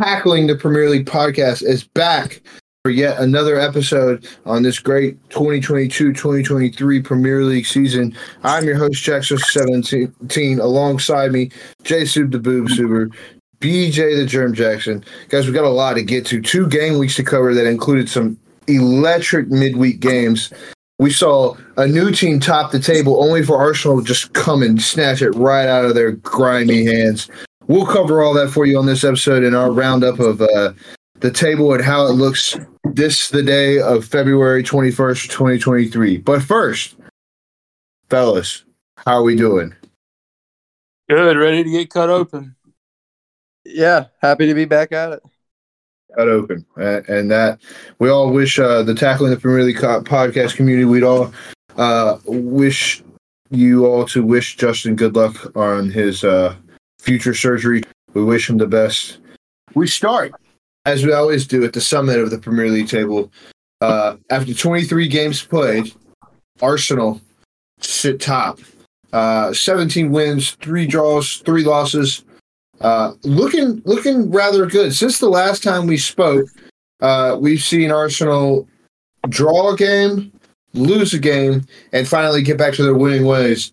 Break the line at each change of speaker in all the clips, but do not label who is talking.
Tackling the Premier League podcast is back for yet another episode on this great 2022-2023 Premier League season. I'm your host, Jackson17, alongside me, J Sub the Boob Super, BJ the Germ Jackson. Guys, we got a lot to get to. Two game weeks to cover that included some electric midweek games. We saw a new team top the table only for Arsenal just come and snatch it right out of their grimy hands. We'll cover all that for you on this episode in our roundup of uh, the table and how it looks this the day of February 21st, 2023. But first, fellas, how are we doing?
Good, ready to get cut open.
Yeah, happy to be back at it.
Cut open, and that we all wish uh, the tackling the Premier League podcast community. We'd all uh, wish you all to wish Justin good luck on his uh, future surgery. We wish him the best. We start, as we always do, at the summit of the Premier League table. Uh, after 23 games played, Arsenal sit top. Uh, 17 wins, three draws, three losses. Uh, looking looking rather good. Since the last time we spoke, uh, we've seen Arsenal draw a game, lose a game, and finally get back to their winning ways.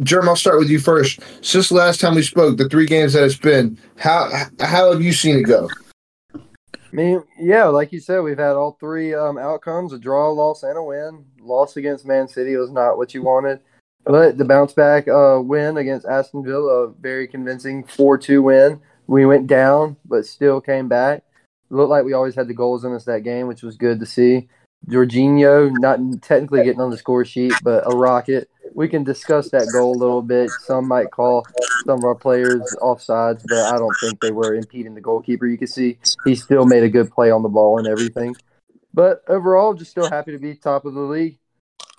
Jerm, I'll start with you first. Since the last time we spoke, the three games that it's been, how how have you seen it go?
I mean, yeah, like you said, we've had all three um, outcomes: a draw, a loss, and a win. Loss against Man City was not what you wanted, but the bounce back uh, win against Aston Villa, a very convincing four-two win. We went down, but still came back. It looked like we always had the goals in us that game, which was good to see. Jorginho not technically getting on the score sheet, but a rocket we can discuss that goal a little bit. Some might call some of our players offsides, but I don't think they were impeding the goalkeeper. You can see he still made a good play on the ball and everything. But overall, just still happy to be top of the league.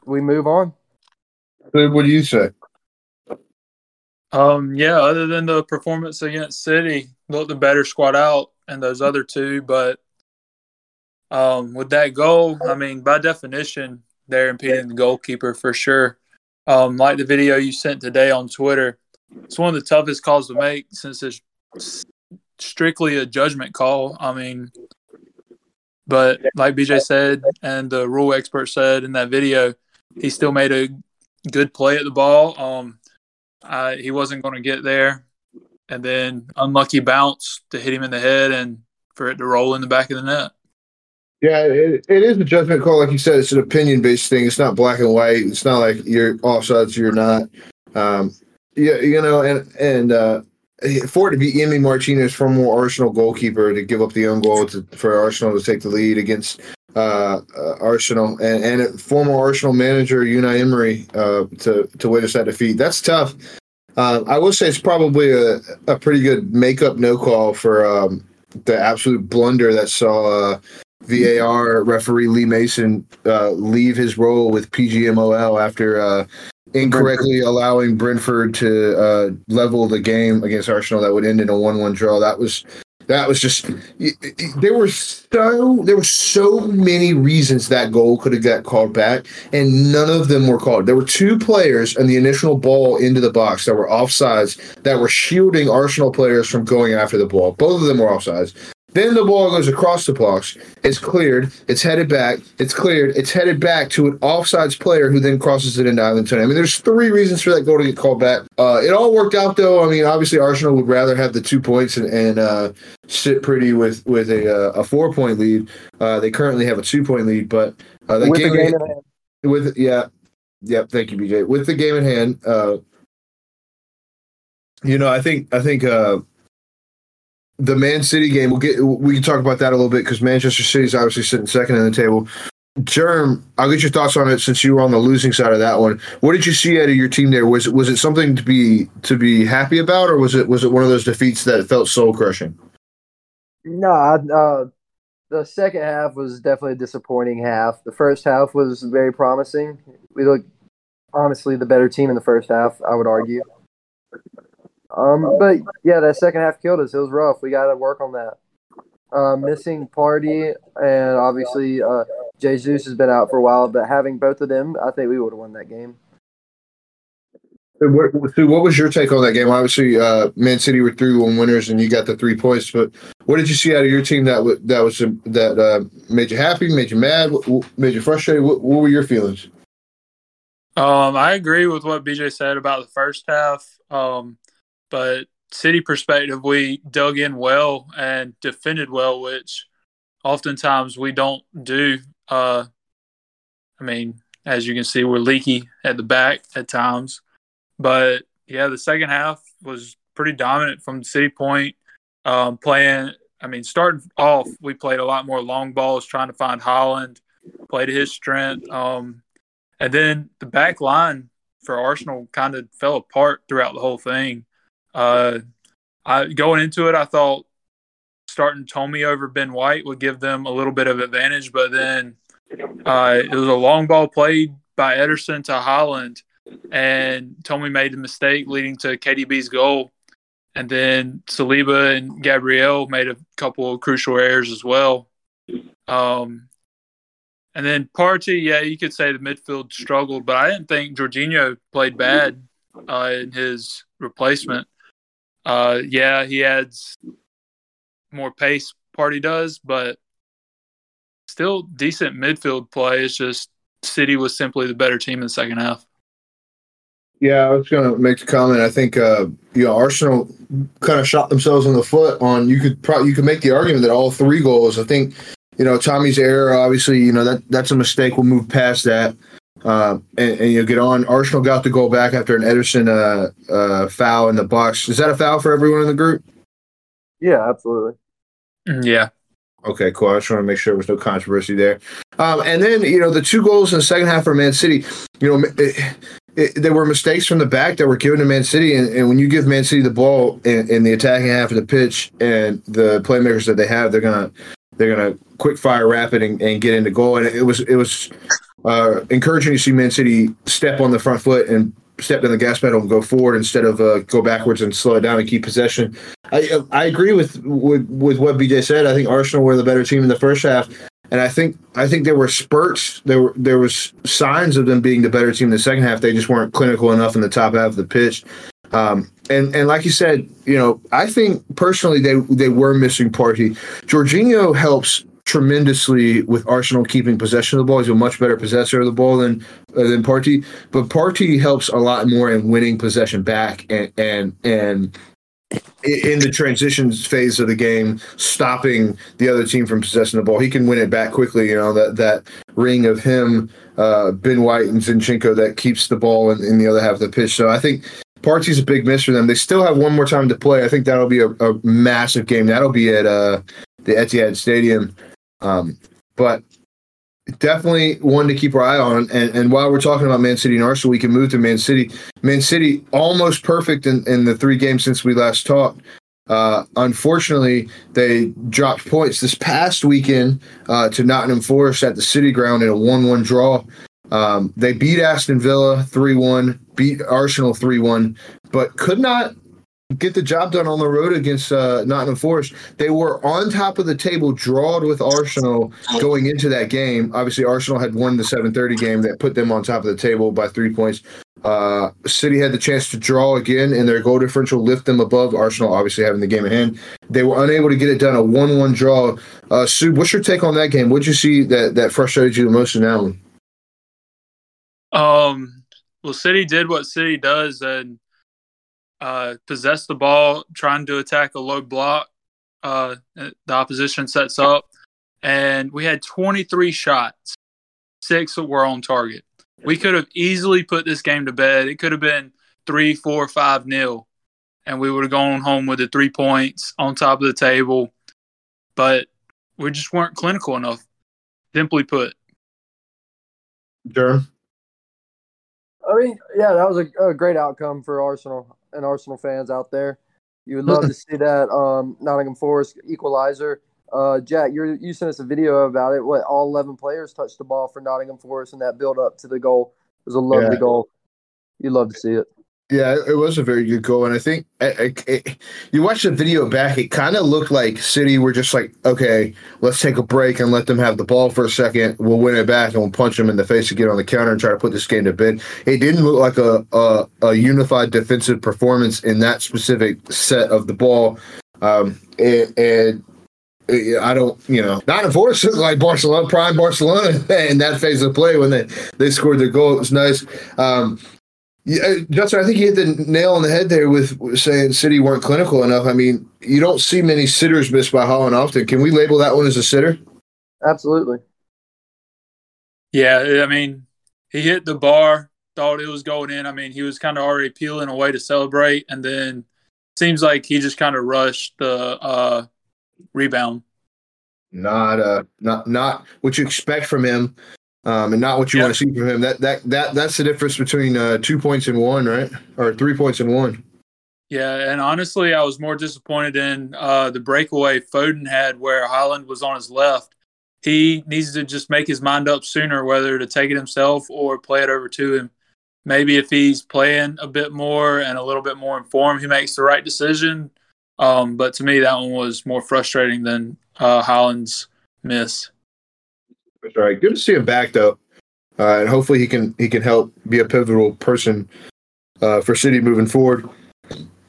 We move on.
What do you say?
Um, yeah, other than the performance against City, looked the better squad out and those other two, but um, with that goal, I mean, by definition, they're impeding the goalkeeper for sure um, like the video you sent today on Twitter. It's one of the toughest calls to make since it's strictly a judgment call. I mean, but like BJ said, and the rule expert said in that video, he still made a good play at the ball. Um, I, he wasn't going to get there, and then unlucky bounce to hit him in the head and for it to roll in the back of the net.
Yeah, it, it is a judgment call. Like you said, it's an opinion based thing. It's not black and white. It's not like you're offsides, you're not. Um, yeah, you know, and and uh, for it to be Emi Martinez, former Arsenal goalkeeper, to give up the own goal to, for Arsenal to take the lead against uh, uh, Arsenal, and, and former Arsenal manager Unai Emery uh, to to witness that defeat. That's tough. Uh, I will say it's probably a, a pretty good makeup no call for um, the absolute blunder that saw uh, VAR referee Lee Mason uh, leave his role with PGMOL after uh, incorrectly allowing Brentford to uh, level the game against Arsenal that would end in a one-one draw. That was that was just there were so there were so many reasons that goal could have got called back, and none of them were called. There were two players in the initial ball into the box that were offsides that were shielding Arsenal players from going after the ball. Both of them were offsides. Then the ball goes across the box. It's cleared. It's headed back. It's cleared. It's headed back to an offsides player who then crosses it into Ivan Toney. I mean, there's three reasons for that goal to get called back. Uh, it all worked out though. I mean, obviously Arsenal would rather have the two points and, and uh, sit pretty with with a uh, a four point lead. Uh, they currently have a two point lead, but uh, the
with
game,
the game in hand.
with yeah, yeah. Thank you, BJ. With the game in hand, uh, you know, I think I think the Man City game. We'll get we can talk about that a little bit because Manchester City's obviously sitting second in the table. Germ, I'll get your thoughts on it since you were on the losing side of that one. What did you see out of your team there? Was it was it something to be to be happy about, or was it was it one of those defeats that felt soul crushing?
No, uh, the second half was definitely a disappointing half. The first half was very promising. We looked honestly the better team in the first half. I would argue. Um, but yeah, that second half killed us. It was rough. We got to work on that. Uh, missing Partey and obviously uh, Jesus has been out for a while, but having both of them, I think we would have won that game.
What, what was your take on that game? Obviously, uh, Man City were three one winners, and you got the three points. But what did you see out of your team that w- that was that uh, made you happy, made you mad, made you frustrated? What, what were your feelings?
Um, I agree with what BJ said about the first half. Um, but City perspective, we dug in well and defended well, which oftentimes we don't do. Uh, I mean, as you can see, we're leaky at the back at times. But yeah, the second half was pretty dominant from City Point. Um, playing, I mean, starting off, we played a lot more long balls, trying to find Haaland, play to his strength. Um, and then the back line for Arsenal kind of fell apart throughout the whole thing. Uh, I going into it, I thought starting Tommy over Ben White would give them a little bit of advantage, but then uh, it was a long ball played by Ederson to Haaland, and Tommy made the mistake leading to KDB's goal. And then Saliba and Gabriel made a couple of crucial errors as well. Um, and then Partey, yeah, you could say the midfield struggled, but I didn't think Jorginho played bad uh, in his replacement. Uh, yeah, he adds more pace. Partey does, but still decent midfield play. It's just City was simply the better team in the second half.
Yeah, I was going to make the comment. I think uh, you know Arsenal kind of shot themselves in the foot on. You could probably you could make the argument that all three goals. I think you know Tommy's error. Obviously, you know that that's a mistake. We'll move past that. Uh, and, and you get on. Arsenal got the goal back after an Ederson uh, uh, foul in the box. Is that a foul for everyone in the group?
Yeah, absolutely.
Yeah.
Okay, cool. I just want to make sure there was no controversy there. Um, and then you know the two goals in the second half for Man City. You know, it, it, there were mistakes from the back that were given to Man City, and, and when you give Man City the ball in, in, the attacking half of the pitch and the playmakers that they have, they're gonna they're gonna quick fire rapid and, and get into goal. And it was it was uh, encouraging to see Man City step on the front foot and step on the gas pedal and go forward instead of uh, go backwards and slow it down and keep possession. I I agree with, with with what BJ said. I think Arsenal were the better team in the first half, and I think I think there were spurts. There were there was signs of them being the better team in the second half. They just weren't clinical enough in the top half of the pitch. Um, and and like you said, you know, I think personally they they were missing Partey. Jorginho helps tremendously with Arsenal keeping possession of the ball. He's a much better possessor of the ball than uh, than Partey, but Partey helps a lot more in winning possession back and and and in the transitions phase of the game, stopping the other team from possessing the ball. He can win it back quickly. You know that that ring of him, uh, Ben White and Zinchenko that keeps the ball in, in the other half of the pitch. So I think Partey's a big miss for them. They still have one more time to play. I think that'll be a, a massive game. That'll be at uh, the Etihad Stadium. Um, but definitely one to keep our eye on. And, and while we're talking about Man City and Arsenal, we can move to Man City. Man City almost perfect in, in the three games since we last talked. Uh, unfortunately, they dropped points this past weekend uh, to Nottingham Forest at the City Ground in a 1 1 draw. Um, they beat Aston Villa 3 1, beat Arsenal 3 1, but could not get the job done on the road against uh, Nottingham Forest. They were on top of the table, drawed with Arsenal going into that game. Obviously, Arsenal had won the 7:30 game that put them on top of the table by three points. Uh, City had the chance to draw again, and their goal differential lift them above Arsenal. Obviously, having the game in hand, they were unable to get it done. A one-one draw. Uh, Sue, what's your take on that game? What'd you see that that frustrated you the most in that one?
Um, well, City did what City does, and uh, possess the ball, trying to attack a low block. Uh, the opposition sets up, and we had 23 shots, six were on target. We could have easily put this game to bed. It could have been three, four, five nil, and we would have gone home with the three points on top of the table. But we just weren't clinical enough. Simply put.
Durham.
I mean, yeah, that was a, a great outcome for Arsenal and Arsenal fans out there. You would love to see that um, Nottingham Forest equalizer. Uh, Jack, you you sent us a video about it. What all eleven players touched the ball for Nottingham Forest, and that build up to the goal it was a lovely yeah. goal. You love to see it.
Yeah, it was a very good goal, and I think I, I, you watch the video back. It kind of looked like City were just like, okay, let's take a break and let them have the ball for a second. We'll win it back and we'll punch them in the face to get on the counter and try to put this game to bed. It didn't look like a a, a unified defensive performance in that specific set of the ball, um, and, and I don't, you know, not unfortunately like Barcelona, prime Barcelona in that phase of play when they, they scored their goal. It was nice. Um, yeah, Justin, I think you hit the nail on the head there with saying City weren't clinical enough. I mean, you don't see many sitters missed by Haaland often. Can we label that one as a sitter?
Absolutely.
Yeah, I mean, he hit the bar, thought it was going in. I mean, he was kind of already peeling away to celebrate, and then seems like he just kind of rushed the uh, rebound.
Not uh, not not what you expect from him um, and not what you yeah. want to see from him. That that that that's the difference between uh, two points and one, right? Or three points and one.
Yeah, and honestly, I was more disappointed in uh, the breakaway Foden had, where Haaland was on his left. He needs to just make his mind up sooner whether to take it himself or play it over to him. Maybe if he's playing a bit more and a little bit more informed, he makes the right decision. Um, but to me, that one was more frustrating than uh, Haaland's miss.
That's right. Good to see him back though, uh, and hopefully he can he can help be a pivotal person uh, for City moving forward.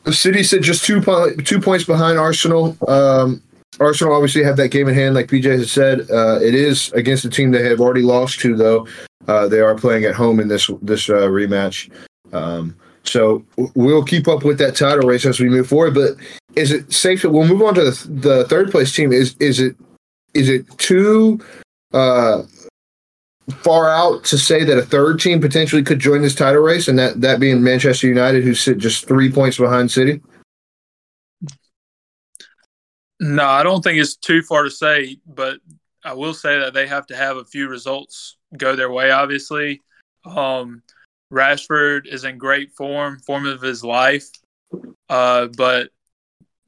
The City said just two po- two points behind Arsenal. Um, Arsenal obviously have that game in hand, like BJ has said. Uh, it is against a team they have already lost to, though. Uh, they are playing at home in this this uh, rematch. Um, so we'll keep up with that title race as we move forward. But is it safe? To, we'll move on to the, the third place team. Is is it is it too uh, far out to say that a third team potentially could join this title race, and that that being Manchester United, who sit just three points behind City?
No, I don't think it's too far to say, but I will say that they have to have a few results go their way. Obviously, um, Rashford is in great form, form of his life, uh, but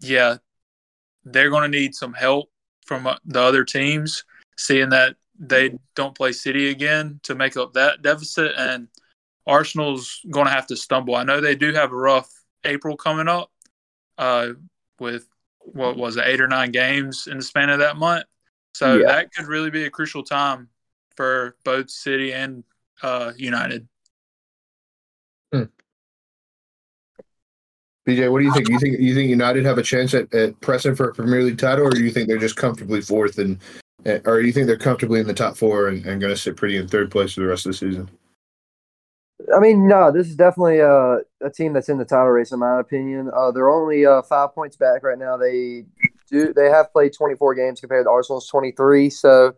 yeah, they're going to need some help from uh, the other teams seeing that they don't play City again to make up that deficit, and Arsenal's going to have to stumble. I know they do have a rough April coming up, uh, with what was it, eight or nine games in the span of that month. So yeah. that could really be a crucial time for both City and uh, United.
Hmm. BJ, what do you think? You think you think United have a chance at, at pressing for a Premier League title, or do you think they're just comfortably fourth and Eh, do you think they're comfortably in the top four and, and going to sit pretty in third place for the rest of the season?
I mean, no, this is definitely a, a team that's in the title race, in my opinion. Uh, they're only uh, five points back right now. They do they have played 24 games compared to Arsenal's 23, so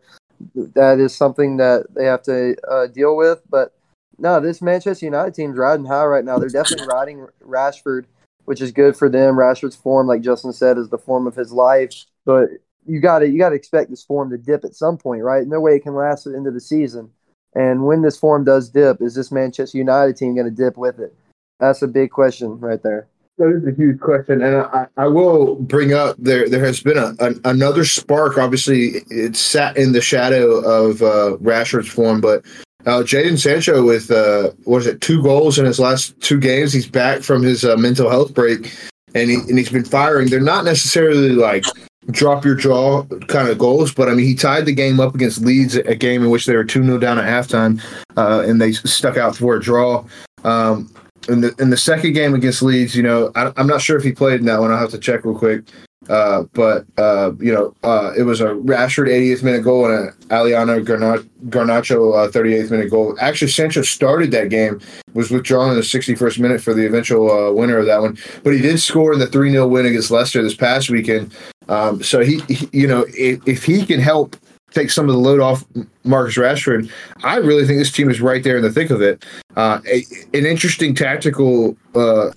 that is something that they have to uh, deal with. But no, this Manchester United team's riding high right now. They're definitely riding Rashford, which is good for them. Rashford's form, like Justin said, is the form of his life. But you got to you got to expect this form to dip at some point, right? No way it can last into the season. And when this form does dip, is this Manchester United team going to dip with it? That's a big question right there.
That is a huge question, and I, I will bring up there. There has been a, an, another spark. Obviously, it sat in the shadow of uh, Rashford's form, but uh, Jadon Sancho with uh, what is it, two goals in his last two games. He's back from his uh, mental health break, and he and he's been firing. They're not necessarily like drop your jaw kind of goals. But I mean, he tied the game up against Leeds, a game in which they were 2 0 down at halftime, uh, and they stuck out for a draw. Um, in the in the second game against Leeds, you know, I, am not sure if he played in that one. I'll have to check real quick. Uh, but uh, you know, uh, it was a Rashford 80th minute goal and an Alejandro Garnacho 38th uh, minute goal. Actually, Sancho started that game, was withdrawn in the 61st minute for the eventual uh, winner of that one. But he did score in the 3 0 win against Leicester this past weekend. Um, so he, he, you know, if, if he can help take some of the load off Marcus Rashford, I really think this team is right there in the thick of it. Uh, a, an interesting tactical uh,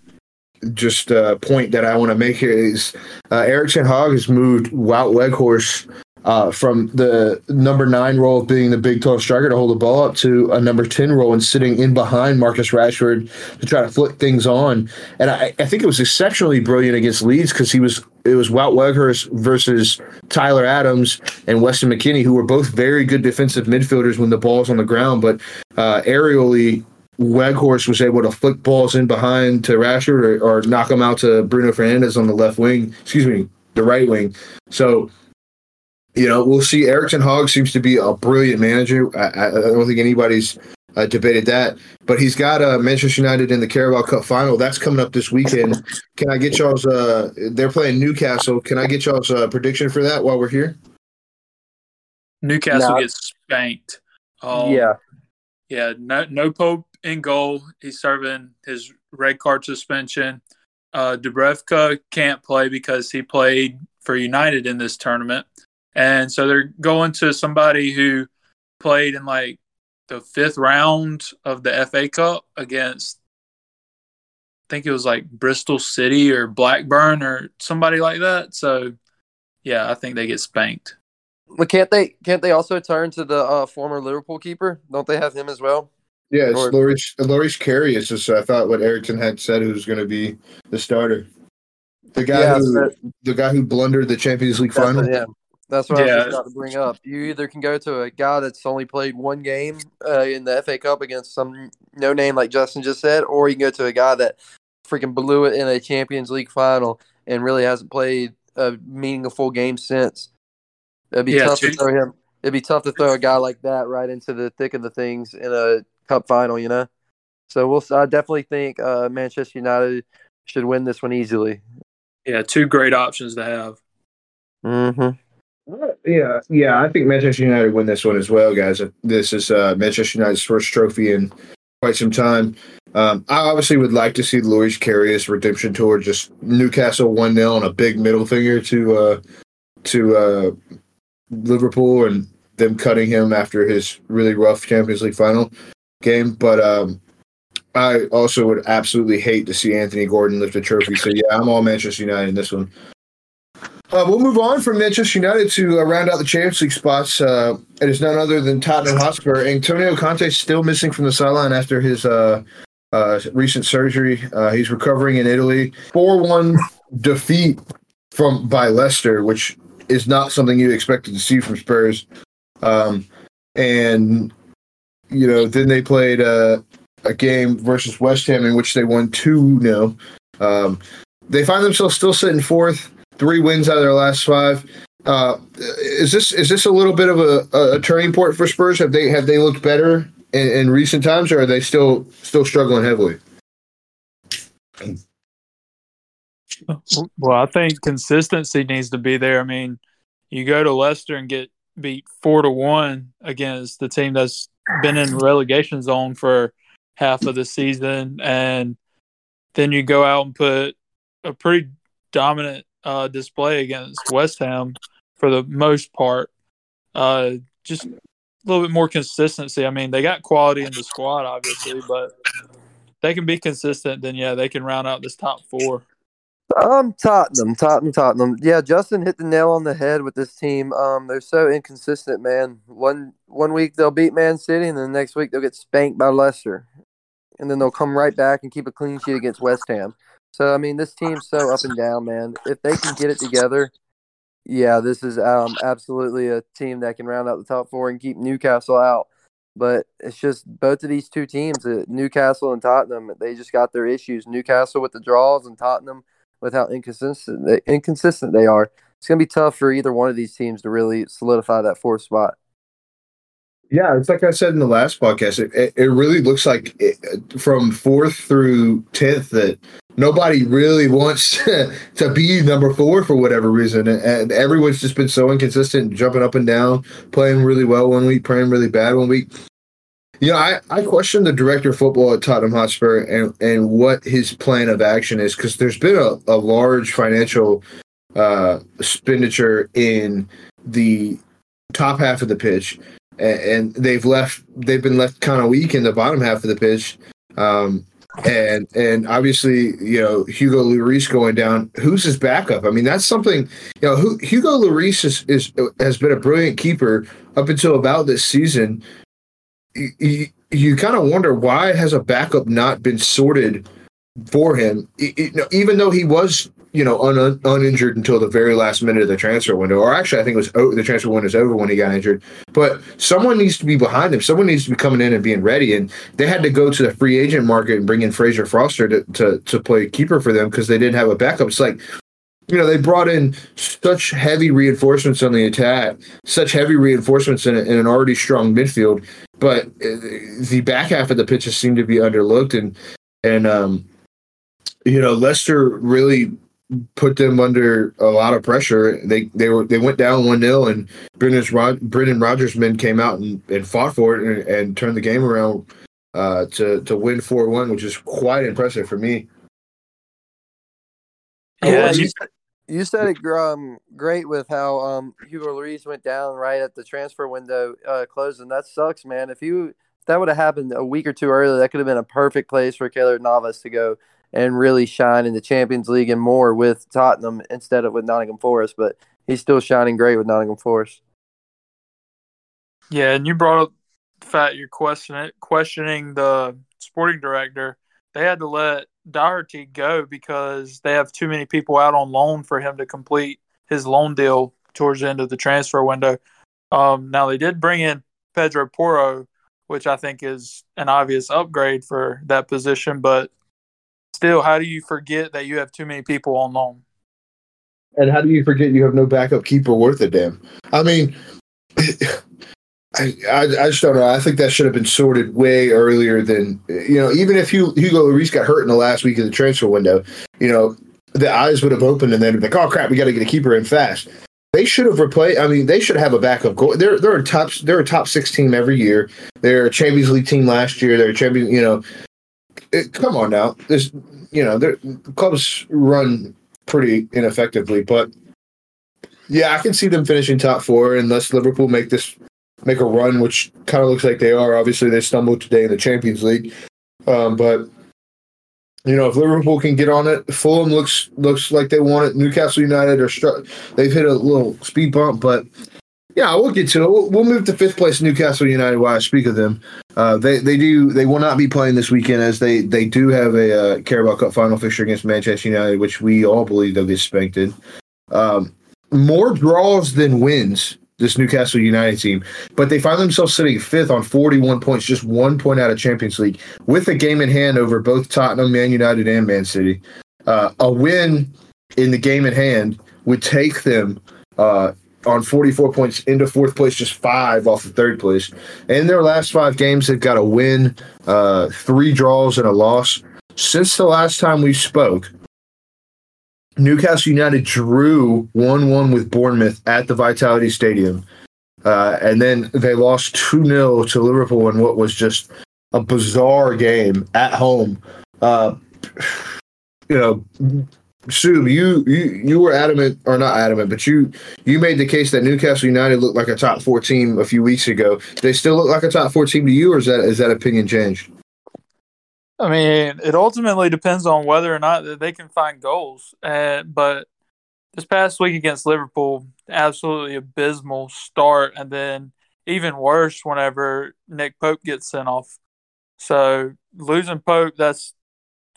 just uh, point that I want to make here is uh, Erik ten Hag has moved Wout Weghorst uh, from the number nine role of being the big tall striker to hold the ball up to a number 10 role and sitting in behind Marcus Rashford to try to flip things on. And I, I think it was exceptionally brilliant against Leeds because he was it was Wout Weghorst versus Tyler Adams and Weston McKennie, who were both very good defensive midfielders when the ball's on the ground, but uh, aerially Weghorst was able to flick balls in behind to Rashford or, or knock them out to Bruno Fernandes on the left wing. Excuse me, the right wing. So, you know, we'll see. Erik ten Hag seems to be a brilliant manager. I, I don't think anybody's uh, debated that. But he's got uh, Manchester United in the Carabao Cup final. That's coming up this weekend. Can I get y'all's? Uh, they're playing Newcastle. Can I get y'all's uh, prediction for that while we're here?
Newcastle
No.
gets spanked. Um,
yeah,
Yeah, no, no Pope in goal. He's serving his red card suspension. Uh, Dubravka can't play because he played for United in this tournament, and so they're going to somebody who played in like the fifth round of the FA Cup against. I think it was like Bristol City or Blackburn or somebody like that. So, yeah, I think they get spanked.
but can't they? Can't they also turn to the uh, former Liverpool keeper? Don't they have him as well?
Yeah, it's
Or-
Loris Loris Karius. It's just I thought what Erickson had said who's going to be the starter. The guy
Yeah,
who the guy who blundered the Champions League final.
yeah, that's what I
Yeah.
was just about to bring up. You either can go to a guy that's only played one game uh, in the FA Cup against some no name like Justin just said, or you can go to a guy that freaking blew it in a Champions League final and really hasn't played a meaningful game since. It'd be
Yeah,
tough to throw him. It'd be tough to throw a guy like that right into the thick of the things in a cup final, you know. So we'll. I definitely think uh, Manchester United should win this one easily.
Yeah, two great options to have.
Mm-hmm.
Yeah, yeah, I think Manchester United win this one as well, guys. This is uh, Manchester United's first trophy in quite some time. Um, I obviously would like to see Luis Karius redemption tour, just Newcastle one 0 and a big middle finger to uh, to uh, Liverpool and them cutting him after his really rough Champions League final game. But um, I also would absolutely hate to see Anthony Gordon lift a trophy. So yeah, I'm all Manchester United in this one. Uh, we'll move on from Manchester United to uh, round out the Champions League spots. Uh, it is none other than Tottenham Hotspur. Antonio Conte is still missing from the sideline after his uh, uh, recent surgery. Uh, he's recovering in Italy. Four-one defeat from by Leicester, which is not something you expected to see from Spurs. Um, and you know, then they played a game versus West Ham in which they won two 0 um, They find themselves still sitting fourth three wins out of their last five. Uh, is this is this a little bit of a, a turning point for Spurs? Have they have they looked better in, in recent times, or are they still still struggling heavily?
Well, I think consistency needs to be there. I mean, you go to Leicester and get beat four to one against the team that's been in relegation zone for half of the season, and then you go out and put a pretty dominant uh, display against West Ham for the most part. Uh, just a little bit more consistency. I mean, they got quality in the squad, obviously, but they can be consistent. Then yeah, they can round out this top four.
Um, Tottenham, Tottenham, Tottenham. Yeah, Justin hit the nail on the head with this team. Um, they're so inconsistent, man. One one week they'll beat Man City, and then the next week they'll get spanked by Leicester, and then they'll come right back and keep a clean sheet against West Ham. So I mean, this team's so up and down, man. If they can get it together, yeah, this is um absolutely a team that can round out the top four and keep Newcastle out. But it's just both of these two teams, uh, Newcastle and Tottenham, they just got their issues. Newcastle with the draws and Tottenham with how inconsistent they, inconsistent they are. It's going to be tough for either one of these teams to really solidify that fourth spot.
Yeah, it's like I said in the last podcast. It, it, it really looks like it, from fourth through tenth that nobody really wants to be number four for whatever reason, and, and everyone's just been so inconsistent, jumping up and down, playing really well one week, playing really bad one week. You know, I, I question the director of football at Tottenham Hotspur and, and what his plan of action is because there's been a, a large financial uh, expenditure in the top half of the pitch. And, and they've left they've been left kind of weak in the bottom half of the pitch. Um and and obviously you know Hugo Lloris going down who's his backup? I mean that's something you know who, Hugo Lloris is, is has been a brilliant keeper up until about this season. You, you, you kind of wonder why has a backup not been sorted for him? You know, even though he was you know, un, uninjured until the very last minute of the transfer window. Or actually, I think it was o- the transfer window was over when he got injured. But someone needs to be behind him. Someone needs to be coming in and being ready. And they had to go to the free agent market and bring in Fraser Forster to to, to play keeper for them because they didn't have a backup. It's like you know, they brought in such heavy reinforcements on the attack, such heavy reinforcements in, in, an already strong midfield, but uh, the back half of the pitches seemed to be underlooked, and and um, you know, Leicester really put them under a lot of pressure. They they were they went down one 0 and Brendan Rod, Brendan Rodgers men came out and, and fought for it and, and turned the game around uh, to to win four one, which is quite impressive for me.
Yeah, you, you said it um, great with how um, Hugo Lloris went down right at the transfer window uh, closing. That sucks, man. If you if that would have happened a week or two earlier, that could have been a perfect place for Keylor Navas to go and really shine in the Champions League and more with Tottenham instead of with Nottingham Forest. But he's still shining great with Nottingham Forest.
Yeah, and you brought up the fact you're questioning questioning the sporting director. They had to let Doherty go because they have too many people out on loan for him to complete his loan deal towards the end of the transfer window. Um, now they did bring in Pedro Porro, which I think is an obvious upgrade for that position, but still, how do you forget that you have too many people on loan?
And how do you forget you have no backup keeper worth a damn? I mean, I, I, I, just don't know. I think that should have been sorted way earlier than you know. Even if Hugo, Lloris got hurt in the last week of the transfer window, you know, the eyes would have opened and they'd be like, oh crap, we got to get a keeper in fast. They should have replaced. I mean, they should have a backup goal. They're they're a top they're a top six team every year. They're a Champions League team last year. They're a champion. You know, it, come on now. This you know, the clubs run pretty ineffectively, but yeah, I can see them finishing top four unless Liverpool make this make a run, which kind of looks like they are. Obviously, they stumbled today in the Champions League, um, but you know if Liverpool can get on it, Fulham looks looks like they want it. Newcastle United are struck; they've hit a little speed bump, but yeah, we'll get to it. We'll, we'll move to fifth place Newcastle United while I speak of them. Uh, they they do they will not be playing this weekend as they they do have a uh, Carabao Cup final fixture against Manchester United, which we all believe they'll get spanked in. Um, more draws than wins this Newcastle United team, but they find themselves sitting fifth on 41 points, just one point out of Champions League, with a game in hand over both Tottenham, Man United, and Man City. Uh, a win in the game in hand would take them uh, on 44 points into fourth place, just five off the third place. In their last five games, they've got a win, uh, three draws, and a loss. Since the last time we spoke, Newcastle United drew 1 1 with Bournemouth at the Vitality Stadium. Uh, and then they lost 2 0 to Liverpool in what was just a bizarre game at home. Uh, you know, Sue, you, you you were adamant or not adamant, but you you made the case that Newcastle United looked like a top four team a few weeks ago. They still look like a top four team to you, or is that is that opinion changed?
I mean, it ultimately depends on whether or not they can find goals. Uh, but this past week against Liverpool, absolutely abysmal start, and then even worse whenever Nick Pope gets sent off. So losing Pope, that's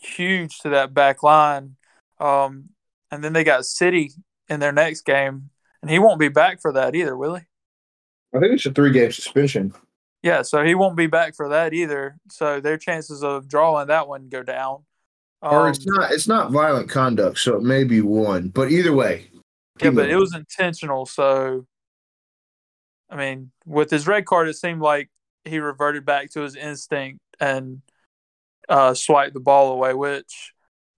huge to that back line. Um, and then they got City in their next game, and he won't be back for that either, will he?
I think it's a three game suspension.
Yeah, so he won't be back for that either. So their chances of drawing that one go down.
Um, or it's not it's not violent conduct, so it may be one. But either way.
Yeah, but it was intentional, so I mean, with his red card it seemed like he reverted back to his instinct and uh, swiped the ball away, which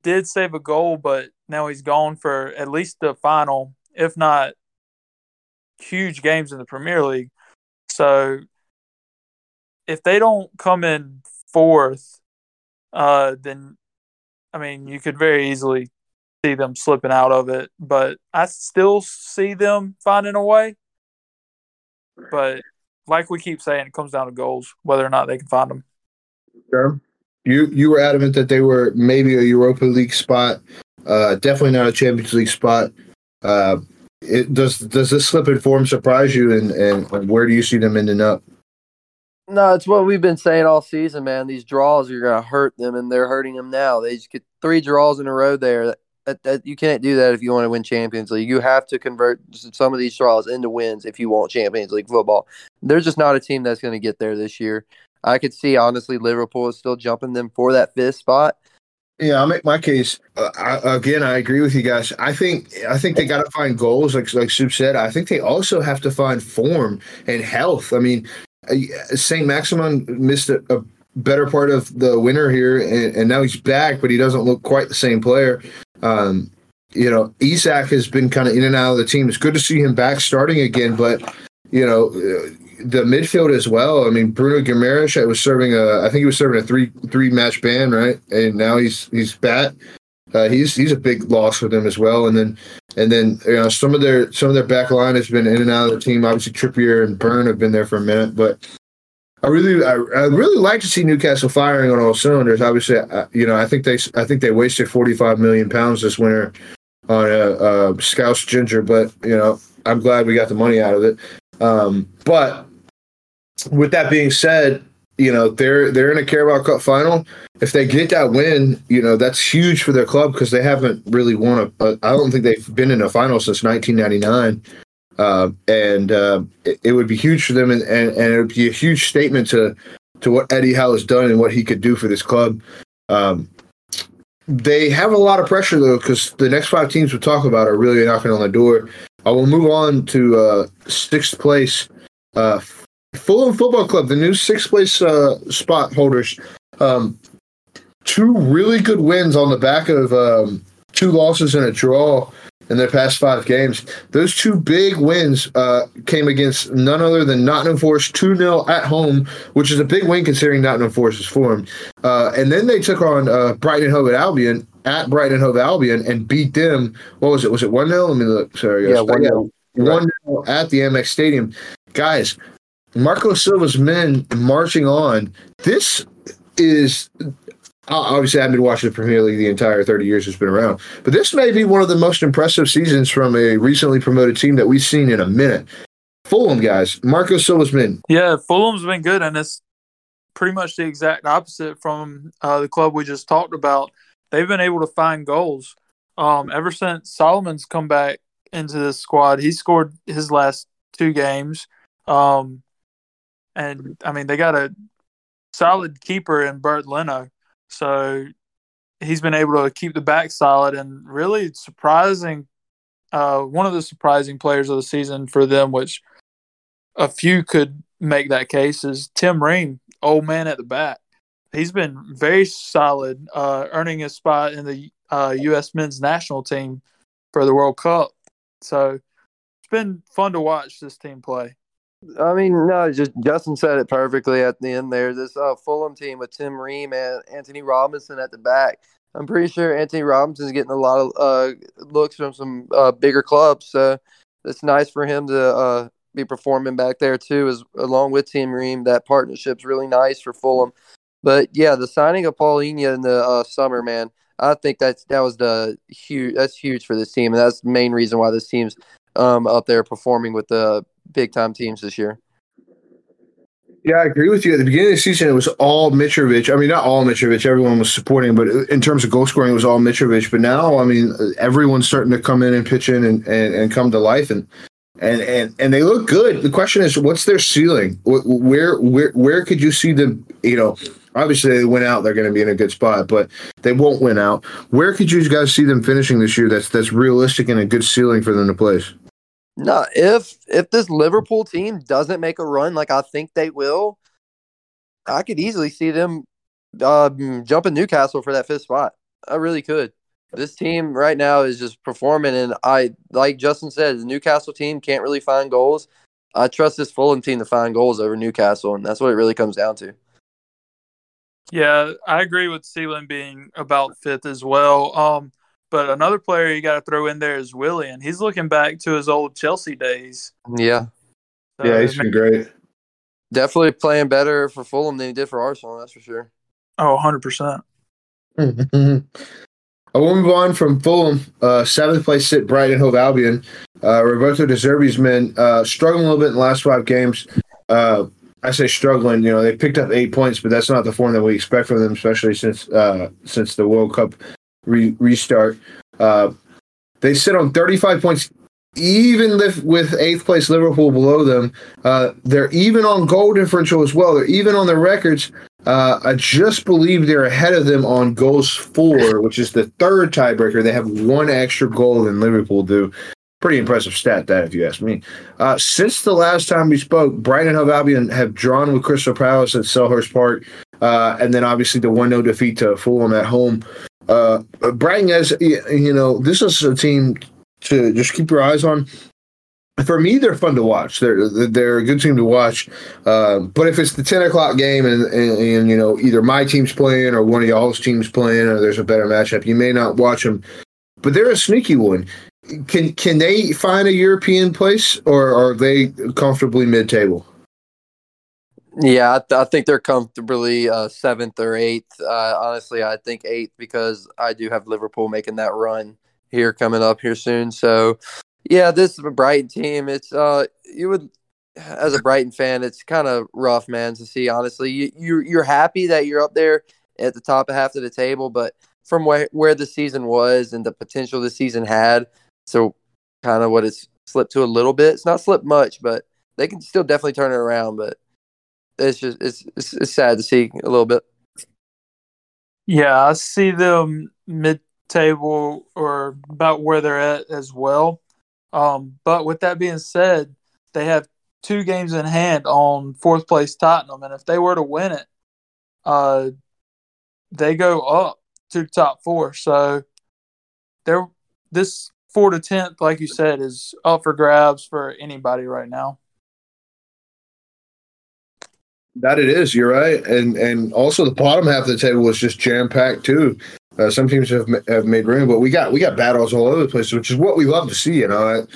did save a goal, but now he's gone for at least the final, if not huge games in the Premier League. So if they don't come in fourth, uh, then I mean you could very easily see them slipping out of it. But I still see them finding a way. But like we keep saying, it comes down to goals, whether or not they can find them.
Sure. You you were adamant that they were maybe a Europa League spot, uh, definitely not a Champions League spot. Uh, it, does does this slip in form surprise you, and, and where do you see them ending up?
No, it's what we've been saying all season, man. These draws are going to hurt them, and they're hurting them now. They just get three draws in a row there. That, that, you can't do that if you want to win Champions League. You have to convert some of these draws into wins if you want Champions League football. They're just not a team that's going to get there this year. I could see honestly Liverpool is still jumping them for that fifth spot.
Yeah, I'll make my case. Uh, I, again, I agree with you guys. I think I think they got to find goals, like like Soup said. I think they also have to find form and health. I mean, uh, Saint Maximin missed a, a, better part of the winter here, and, and, now he's back, but he doesn't look quite the same player. Um, you know, Isak has been kind of in and out of the team. It's good to see him back starting again, but you know, the midfield as well. I mean, Bruno Guimaraes was serving a, I think he was serving a three three match ban, right? And now he's he's back. Uh, he's he's a big loss for them as well. And then and then you know some of their some of their back line has been in and out of the team. Obviously, Trippier and Burn have been there for a minute, but I really I, I really like to see Newcastle firing on all cylinders. Obviously, I, you know I think they I think they wasted forty five million pounds this winter on a, a Scouse Ginger, but you know I'm glad we got the money out of it. Um, but with that being said, you know they're they're in a Carabao Cup final. If they get that win, you know that's huge for their club because they haven't really won a. a I don't think they've been in a final since 1999, uh, and uh, it, it, would be huge for them, and, and, and it would be a huge statement to to what Eddie Howe has done and what he could do for this club. Um, they have a lot of pressure though because the next five teams we talk about are really knocking on the door. I will move on to uh, sixth place. Uh, Fulham Football Club, the new sixth place uh, spot holders. Um, two really good wins on the back of um, two losses and a draw in their past five games. Those two big wins uh, came against none other than Nottingham Forest 2 0 at home, which is a big win considering Nottingham Forest's form. Uh, and then they took on uh, Brighton Hove Albion at Brighton Hove Albion and beat them. What was it? Was it 1 0? Let me look. Sorry,
guys. Yeah, 1 0.
1 0 at the Amex Stadium. Guys, Marco Silva's men marching on. This is obviously I've been watching the Premier League the entire 30 years it's been around, but this may be one of the most impressive seasons from a recently promoted team that we've seen in a minute. Fulham guys, Marco Silva's men.
Yeah, Fulham's been good, and it's pretty much the exact opposite from uh, the club we just talked about. They've been able to find goals. Um, ever since Solomon's come back into the squad, he scored his last two games. Um, and I mean, they got a solid keeper in Bernd Leno. So he's been able to keep the back solid and really surprising. Uh, one of the surprising players of the season for them, which a few could make that case, is Tim Ream, old man at the back. He's been very solid, uh, earning a spot in the uh, U.S. men's national team for the World Cup. So it's been fun to watch this team play.
I mean, no, just Justin said it perfectly at the end there. This uh, Fulham team with Tim Ream and Antonee Robinson at the back. I'm pretty sure Antonee Robinson's getting a lot of uh, looks from some uh, bigger clubs, so it's nice for him to uh, be performing back there too, as along with Tim Ream. That partnership's really nice for Fulham. But yeah, the signing of Palhinha in the uh, summer, man, I think that's that was the huge. That's huge for this team, and that's the main reason why this team's um, up there performing with the big time teams this year.
Yeah, I agree with you. At the beginning of the season, it was all Mitrovic. I mean, not all Mitrovic. Everyone was supporting, but in terms of goal scoring, it was all Mitrovic. But now, I mean, everyone's starting to come in and pitch in and, and, and come to life, and and and and they look good. The question is, what's their ceiling? Where where where could you see them? You know, obviously they win out, they're going to be in a good spot, but they won't win out. Where could you guys see them finishing this year? That's that's realistic and a good ceiling for them to place.
No, if if this Liverpool team doesn't make a run like I think they will, I could easily see them um, jumping Newcastle for that fifth spot. I really could. This team right now is just performing, and I like Justin said, the Newcastle team can't really find goals. I trust this Fulham team to find goals over Newcastle, and that's what it really comes down to.
Yeah, I agree with Sealand being about fifth as well. Um, but another player you got to throw in there is Willian. He's looking back to his old Chelsea days.
Yeah.
So, yeah, he's been great.
Definitely playing better for Fulham than he did for Arsenal, that's for sure.
Oh, 100%.
I will move on from Fulham. Uh, seventh place sit Brighton Hove Albion. Uh, Roberto De Zerbi's men uh, struggling a little bit in the last five games. Uh, I say struggling. You know, they picked up eight points, but that's not the form that we expect from them, especially since uh, since the World Cup re- restart. Uh, they sit on 35 points, even with, eighth place Liverpool below them. Uh, they're even on goal differential as well. They're even on their records. Uh, I just believe they're ahead of them on goals for, which is the third tiebreaker. They have one extra goal than Liverpool do. Pretty impressive stat, that, if you ask me. Uh, since the last time we spoke, Brighton and Hove Albion have drawn with Crystal Palace at Selhurst Park, uh, and then obviously the 1 0 defeat to Fulham at home. Uh, Brighton, as you know, this is a team to just keep your eyes on. For me, they're fun to watch. They're they're a good team to watch. Uh, but if it's the ten o'clock game and, and, and you know either my team's playing or one of y'all's teams playing or there's a better matchup, you may not watch them. But they're a sneaky one. Can can they find a European place or are they comfortably mid table?
Yeah, I, th- I, think they're comfortably uh, seventh or eighth. Uh, honestly, I think eighth because I do have Liverpool making that run here coming up here soon. So, yeah, this is a Brighton team. It's uh, you would as a Brighton fan, it's kind of rough, man, to see. Honestly, you you're, you're happy that you're up there at the top half of the table, but from where where the season was and the potential the season had, so kind of what it's slipped to a little bit. It's not slipped much, but they can still definitely turn it around. But it's just it's, it's, it's sad to see a little bit.
Yeah, I see them mid table or about where they're at as well. Um, but with that being said, they have two games in hand on fourth place Tottenham, and if they were to win it, uh, they go up to top four. So they're this four to tenth, like you said, is up for grabs for anybody right now.
That it is. You're right, and and also the bottom half of the table was just jam packed too. Uh, some teams have have made room, but we got we got battles all over the place, which is what we love to see. You know,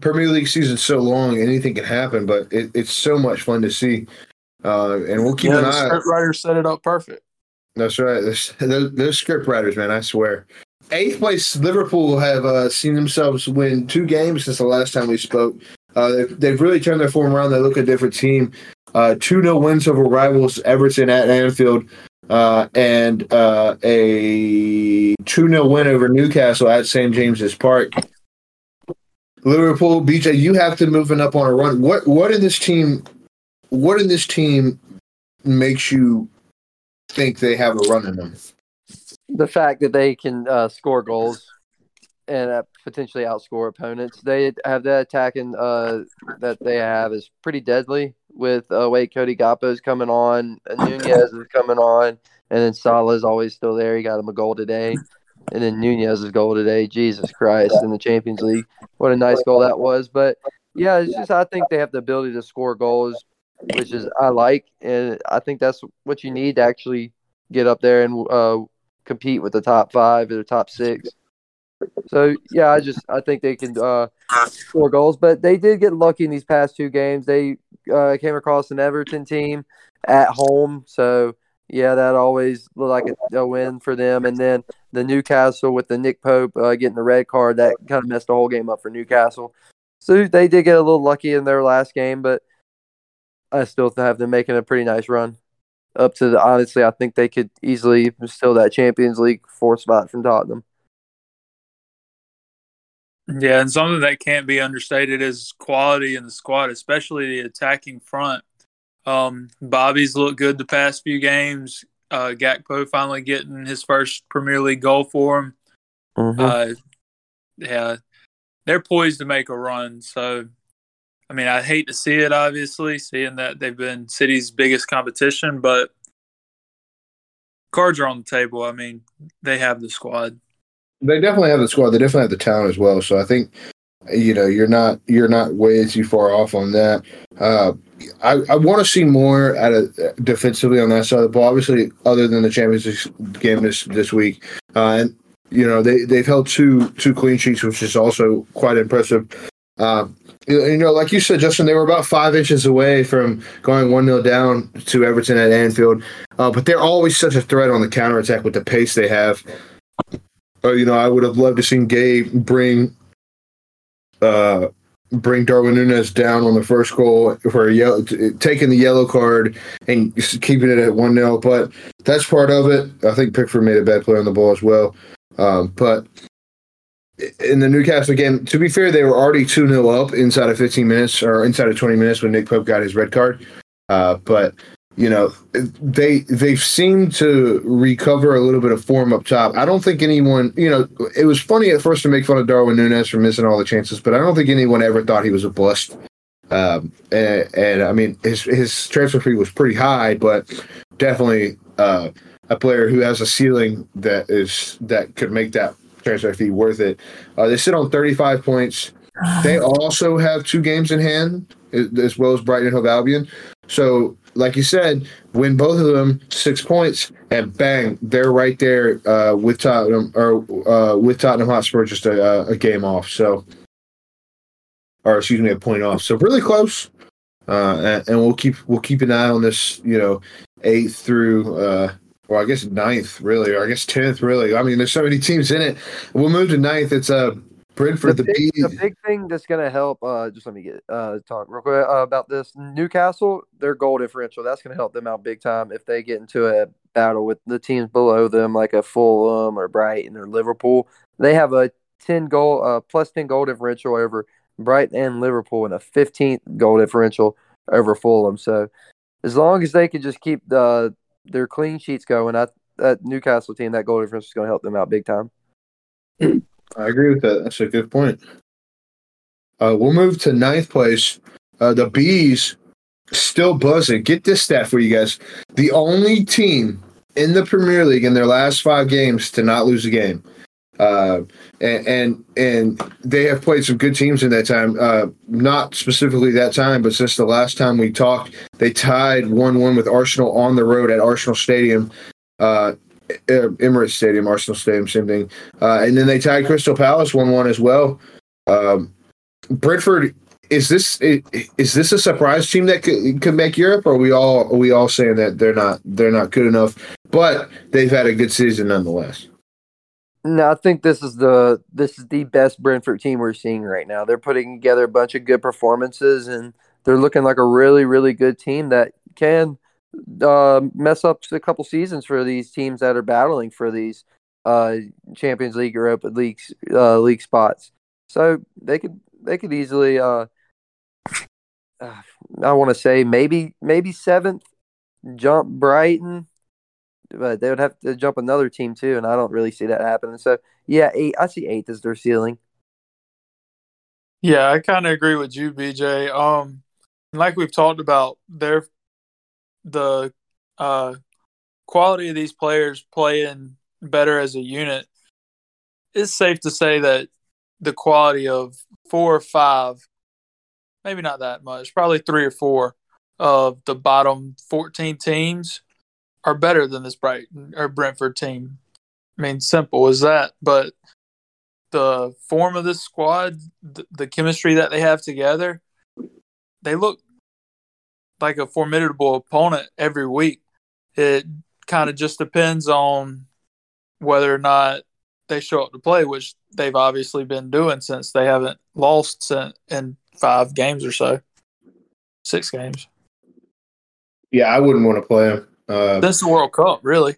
Premier League season's so long, anything can happen, but it, it's so much fun to see. Uh, and we'll keep yeah, an eye.
Script writer set it up perfect.
That's right. Those, those, script writers, man, I swear. Eighth place Liverpool have uh, seen themselves win two games since the last time we spoke. Uh, they've, they've, really turned their form around. They look a different team. Uh, 2 0 wins over rivals Everton at Anfield uh, and uh, a 2 0 win over Newcastle at St. James's Park. Liverpool, BJ, you have to moving up on a run. What what in this team what in this team makes you think they have a run in them?
The fact that they can uh, score goals and uh, potentially outscore opponents. They have that attacking uh, that they have is pretty deadly with uh, way Cody Gakpo's coming on, Nunez is coming on, and then Salah is always still there. He got him a goal today, and then Nunez's goal today. Jesus Christ! In the Champions League, what a nice goal that was. But yeah, it's just I think they have the ability to score goals, which is I like, and I think that's what you need to actually get up there and uh, compete with the top five or the top six. So yeah, I just I think they can uh, score goals, but they did get lucky in these past two games. They uh, came across an Everton team at home, so yeah, that always looked like a, a, win for them. And then the Newcastle with the Nick Pope uh, getting the red card that kind of messed the whole game up for Newcastle. So they did get a little lucky in their last game, but I still have them making a pretty nice run up to the. Honestly, I think they could easily steal that Champions League fourth spot from Tottenham.
Yeah, and something that can't be understated is quality in the squad, especially the attacking front. Um, Bobby's looked good the past few games. Uh, Gakpo finally getting his first Premier League goal for him. Mm-hmm. Uh, yeah, they're poised to make a run. So, I mean, I hate to see it, obviously, seeing that they've been City's biggest competition, but cards are on the table. I mean, they have the squad.
They definitely have the squad. They definitely have the talent as well. So I think you know you're not you're not way too far off on that. Uh, I, I want to see more at a, defensively on that side of the ball. Obviously, other than the Champions League game this this week, uh, and you know they they've held two two clean sheets, which is also quite impressive. Uh, you know, like you said, Justin, they were about five inches away from going 1 0 down to Everton at Anfield. Uh, but they're always such a threat on the counter attack with the pace they have. Uh, you know, I would have loved to seen Gabe bring uh, bring Darwin Nunez down on the first goal for a yellow, taking the yellow card and keeping it at one 0 But that's part of it. I think Pickford made a bad play on the ball as well. Um, but in the Newcastle game, to be fair, they were already 2 0 up inside of 15 minutes or inside of 20 minutes when Nick Pope got his red card. Uh, but you know they they've seemed to recover a little bit of form up top. I don't think anyone, you know, it was funny at first to make fun of Darwin Nunez for missing all the chances, but I don't think anyone ever thought he was a bust. Um, and, and I mean, his his transfer fee was pretty high, but definitely uh, a player who has a ceiling that is that could make that transfer fee worth it. Uh, they sit on 35 points. They also have two games in hand, as well as Brighton and Hove Albion. So, like you said, win both of them six points, and bang, they're right there uh, with Tottenham or uh, with Tottenham Hotspur, just a, a, game off. So, or excuse me, a point off. So really close. Uh, and, and, we'll keep we'll keep an eye on this. You know, eighth through uh, well, I guess ninth, really, or I guess tenth, really. I mean, there's so many teams in it. We'll move to ninth. It's uh Brentford.
The,
the,
big, the big thing that's going to help. Uh, just let me get uh talk real quick uh, about this. Newcastle, their goal differential. That's going to help them out big time if they get into a battle with the teams below them, like a Fulham or Brighton or Liverpool. They have a ten goal, uh, plus ten goal differential over Brighton and Liverpool, and a fifteenth goal differential over Fulham. So as long as they can just keep the their clean sheets going, I, that Newcastle team, that goal difference is going to help them out big time.
I agree with that. That's a good point. Uh, we'll move to ninth place. Uh, the Bees still buzzing. Get this stat for you guys. The only team in the Premier League in their last five games to not lose a game. Uh, and, and, and they have played some good teams in that time. Uh, not specifically that time, but since the last time we talked, they tied one one with Arsenal on the road at Arsenal Stadium, uh, Emirates Stadium, Arsenal Stadium, same thing. Uh, and then they tied Crystal Palace one one as well. Um, Brentford is this is this a surprise team that could, could make Europe? Or are we all are we all saying that they're not they're not good enough? But they've had a good season nonetheless.
No, I think this is the this is the best Brentford team we're seeing right now. They're putting together a bunch of good performances, and they're looking like a really, really good team that can uh, mess up a couple seasons for these teams that are battling for these uh, Champions League, Europa League uh, league spots. So they could they could easily. Uh, I want to say maybe maybe seventh, jump Brighton, but they would have to jump another team too, and I don't really see that happening. So yeah, eight. I see eighth as their ceiling.
Yeah, I kind of agree with you, BJ. Um, like we've talked about, their the uh, quality of these players playing better as a unit. It's safe to say that the quality of four or five, maybe not that much, probably three or four of the bottom 14 teams are better than this Brighton or Brentford team. I mean, simple as that. But the form of this squad, the, the chemistry that they have together, they look like a formidable opponent every week. It kind of just depends on whether or not they show up to play, which they've obviously been doing since they haven't lost in five games or so, six games.
Yeah, I wouldn't want to play them.
Uh, That's the World Cup, really.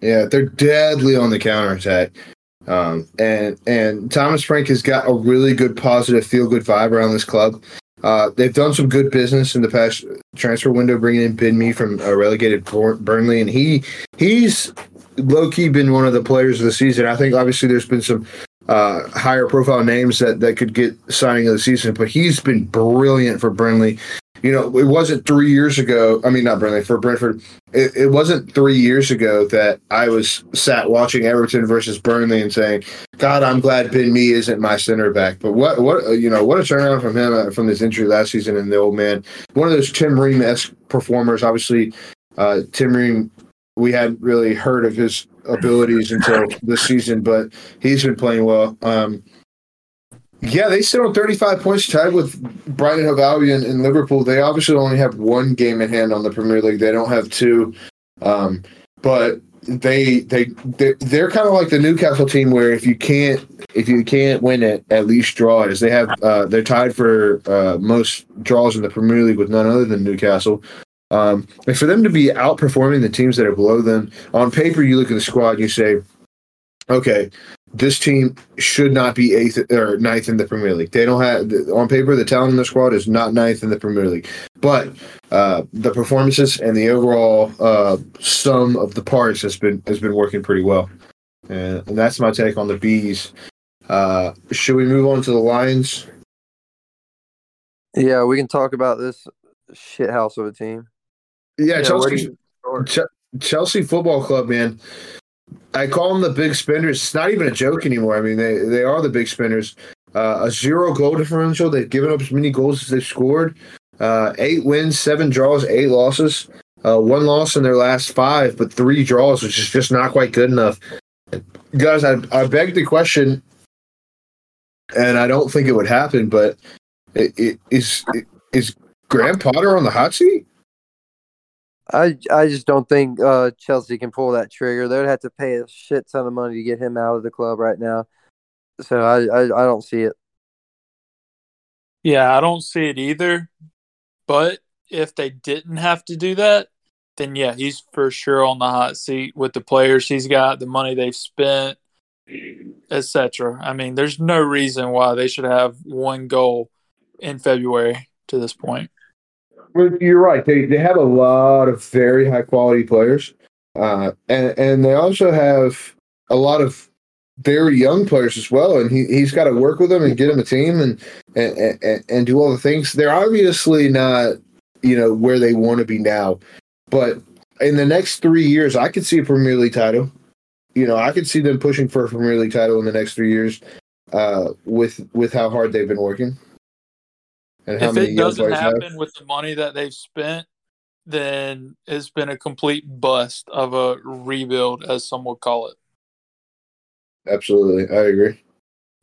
Yeah, they're deadly on the counterattack. Um, and and Thomas Frank has got a really good, positive, feel good vibe around this club. Uh, they've done some good business in the past transfer window, bringing in Ben Mee from a relegated Burnley, and he he's low key been one of the players of the season. I think obviously there's been some uh, higher profile names that that could get signing of the season, but he's been brilliant for Burnley you know, it wasn't three years ago. I mean, not Burnley for Brentford. It, it wasn't three years ago that I was sat watching Everton versus Burnley and saying, "God, I'm glad Ben Mee isn't my center back." But what, what, you know, what a turnaround from him uh, from his injury last season and the old man. One of those Tim Ream esque performers. Obviously, uh, Tim Ream. We hadn't really heard of his abilities until this season, but he's been playing well. Um, yeah, they sit on 35 points tied with Brighton Hove Albion and Liverpool. They obviously only have one game in hand on the Premier League. They don't have two. Um, but they they they're, they're kind of like the Newcastle team where if you can't if you can't win it, at least draw it. As they have uh, they're tied for uh, most draws in the Premier League with none other than Newcastle. Um, and for them to be outperforming the teams that are below them on paper, you look at the squad, you say, okay, this team should not be eighth or ninth in the Premier League. They don't have on paper the talent in the squad is not ninth in the Premier League, but uh, the performances and the overall uh, sum of the parts has been has been working pretty well, and, and that's my take on the bees. Uh, should we move on to the Lions?
Yeah, we can talk about this shit house of a team.
Yeah,
Yeah,
Chelsea, Chelsea Football Club, man. I call them the big spenders. It's not even a joke anymore. I mean, they they are the big spenders. Uh, a zero goal differential. They've given up as many goals as they've scored. Uh, eight wins, seven draws, eight losses. Uh, one loss in their last five, but three draws, which is just not quite good enough. Guys, I, I beg the question, and I don't think it would happen, but it, it, is is Graham Potter on the hot seat?
I I just don't think uh, Chelsea can pull that trigger. They would have to pay a shit ton of money to get him out of the club right now. So I I, I don't see it.
Yeah, I don't see it either. But if they didn't have to do that, then yeah, he's for sure on the hot seat with the players he's got, the money they've spent, etc. I mean, there's no reason why they should have one goal in February to this point.
You're right. They they have a lot of very high quality players, uh, and and they also have a lot of very young players as well. And he he's got to work with them and get them a team and and, and and do all the things. They're obviously not you know where they want to be now, but in the next three years, I could see a Premier League title. You know, I could see them pushing for a Premier League title in the next three years, uh, with with how hard they've been working. And how
if
many
it doesn't
players have.
happen with the money that they've spent, then it's been a complete bust of a rebuild, as some would call it.
Absolutely, I agree.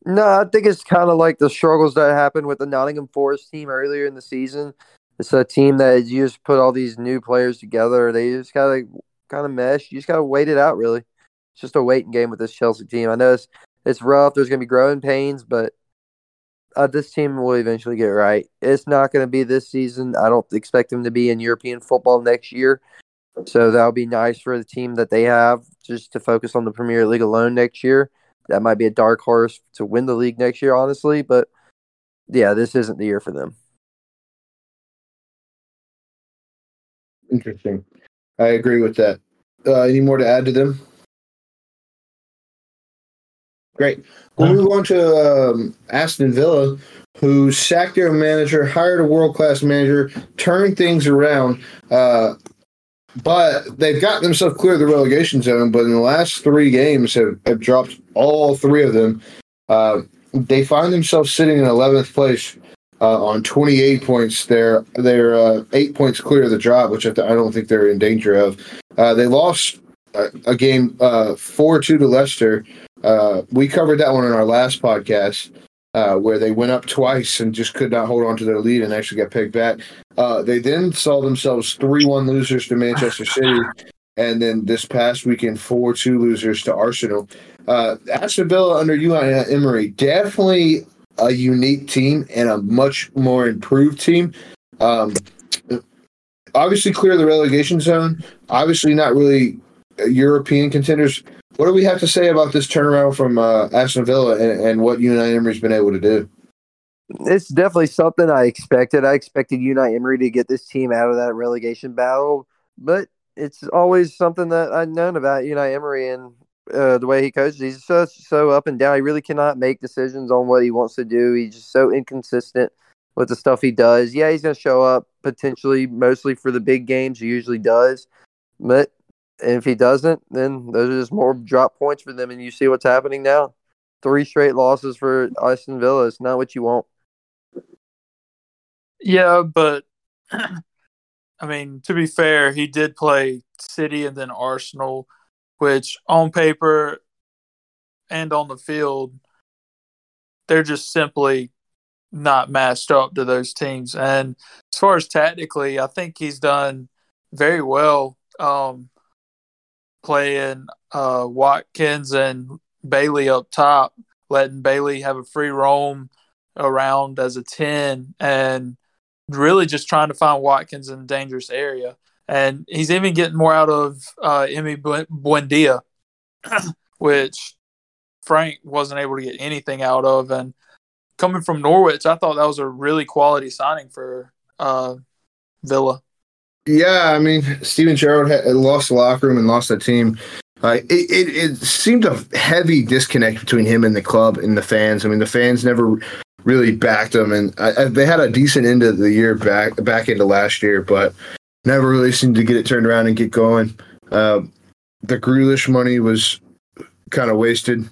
No, I think it's kind of like the struggles that happened with the Nottingham Forest team earlier in the season. It's a team that you just put all these new players together. They just gotta kind of mesh. You just gotta wait it out. Really, it's just a waiting game with this Chelsea team. I know it's it's rough. There's gonna be growing pains, but uh, this team will eventually get right. It's not gonna be this season. I don't expect them to be in European football next year. So that'll be nice for the team that they have just to focus on the Premier League alone next year. That might be a dark horse to win the league next year, honestly. But yeah, this isn't the year for them.
Interesting. I agree with that. Uh, any more to add to them? Great. We'll move on to um, Aston Villa, who sacked their manager, hired a world class manager, turned things around. Uh, but they've gotten themselves clear of the relegation zone. But in the last three games, have, have dropped all three of them. Uh, they find themselves sitting in 11th place uh, on 28 points. They're they're uh, eight points clear of the drop, which I, th- I don't think they're in danger of. Uh, they lost a, a game four two to Leicester. Uh, we covered that one in our last podcast. Uh, where they went up twice and just could not hold on to their lead and actually got pegged back. Uh, they then saw themselves 3 1 losers to Manchester City, and then this past weekend, 4 2 losers to Arsenal. Uh, Aston Villa under Unai Emery, definitely a unique team and a much more improved team. Um, obviously, clear the relegation zone. Obviously, not really European contenders. What do we have to say about this turnaround from uh, Aston Villa and, and what Unai Emery's been able to do?
It's definitely something I expected. I expected Unai Emery to get this team out of that relegation battle, but it's always something that I've known about Unai Emery and uh, the way he coaches. He's so so up and down. He really cannot make decisions on what he wants to do. He's just so inconsistent with the stuff he does. Yeah, he's going to show up potentially mostly for the big games. He usually does, but if he doesn't, then those are just more drop points for them. And you see what's happening now. Three straight losses for Aston Villa. It's not what you want.
Yeah, but I mean, to be fair, he did play City and then Arsenal, which on paper and on the field, they're just simply not matched up to those teams. And as far as tactically, I think he's done very well um, playing uh, Watkins and Bailey up top, letting Bailey have a free roam around as a 10 and really just trying to find Watkins in a dangerous area. And he's even getting more out of uh, Emi Buendia, which Frank wasn't able to get anything out of. And coming from Norwich, I thought that was a really quality signing for uh, Villa.
Yeah, I mean, Steven Gerrard had lost the locker room and lost the team. Uh, it, it, it seemed a heavy disconnect between him and the club and the fans. I mean, the fans never really backed him, and I, I, they had a decent end of the year back back into last year, but never really seemed to get it turned around and get going. Uh, the Grealish money was kind of wasted,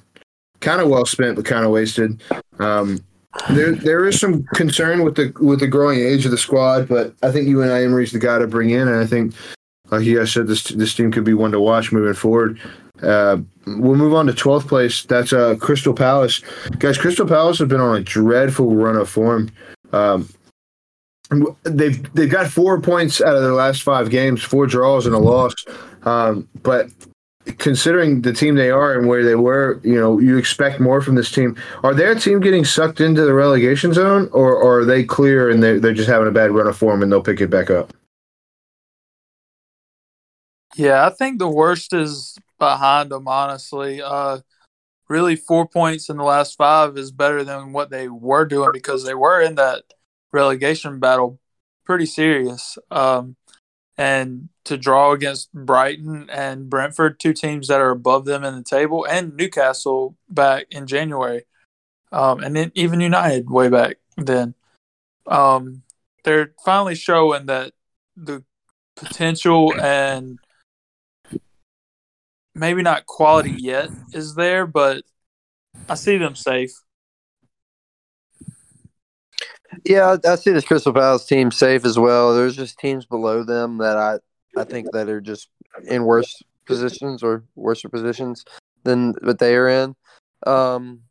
kind of well spent, but kind of wasted. Um, there, there is some concern with the with the growing age of the squad, but I think Unai Emery's the guy to bring in, and I think like you guys said, this this team could be one to watch moving forward. Uh, we'll move on to 12th place. That's uh, Crystal Palace. Guys, Crystal Palace have been on a dreadful run of form. Um, they've they've got four points out of their last five games, four draws and a loss. Um, but considering the team they are and where they were, you know, you expect more from this team. Are their team getting sucked into the relegation zone, or, or are they clear and they're, they're just having a bad run of form and they'll pick it back up?
Yeah, I think the worst is behind them, honestly. Uh, really, four points in the last five is better than what they were doing because they were in that relegation battle pretty serious. Um, and to draw against Brighton and Brentford, two teams that are above them in the table, and Newcastle back in January, um, and then even United way back then. Um, they're finally showing that the potential and maybe not quality yet is there, but I see them safe.
Yeah, I see this Crystal Palace team safe as well. There's just teams below them that I I think that are just in worse positions or worse positions than what they are in. Um,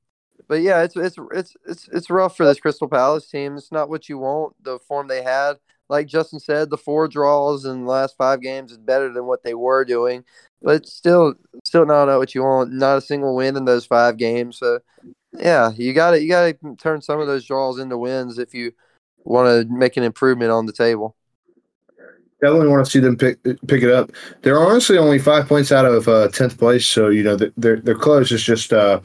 but yeah, it's it's it's it's it's rough for this Crystal Palace team. It's not what you want. The form they had, like Justin said, the four draws in the last five games is better than what they were doing but still, still not what you want. Not a single win in those five games. So, yeah, you got to you got to turn some of those draws into wins if you want to make an improvement on the table.
Definitely want to see them pick pick it up. They're honestly only five points out of uh, tenth place, so you know they're they're close. It's just uh,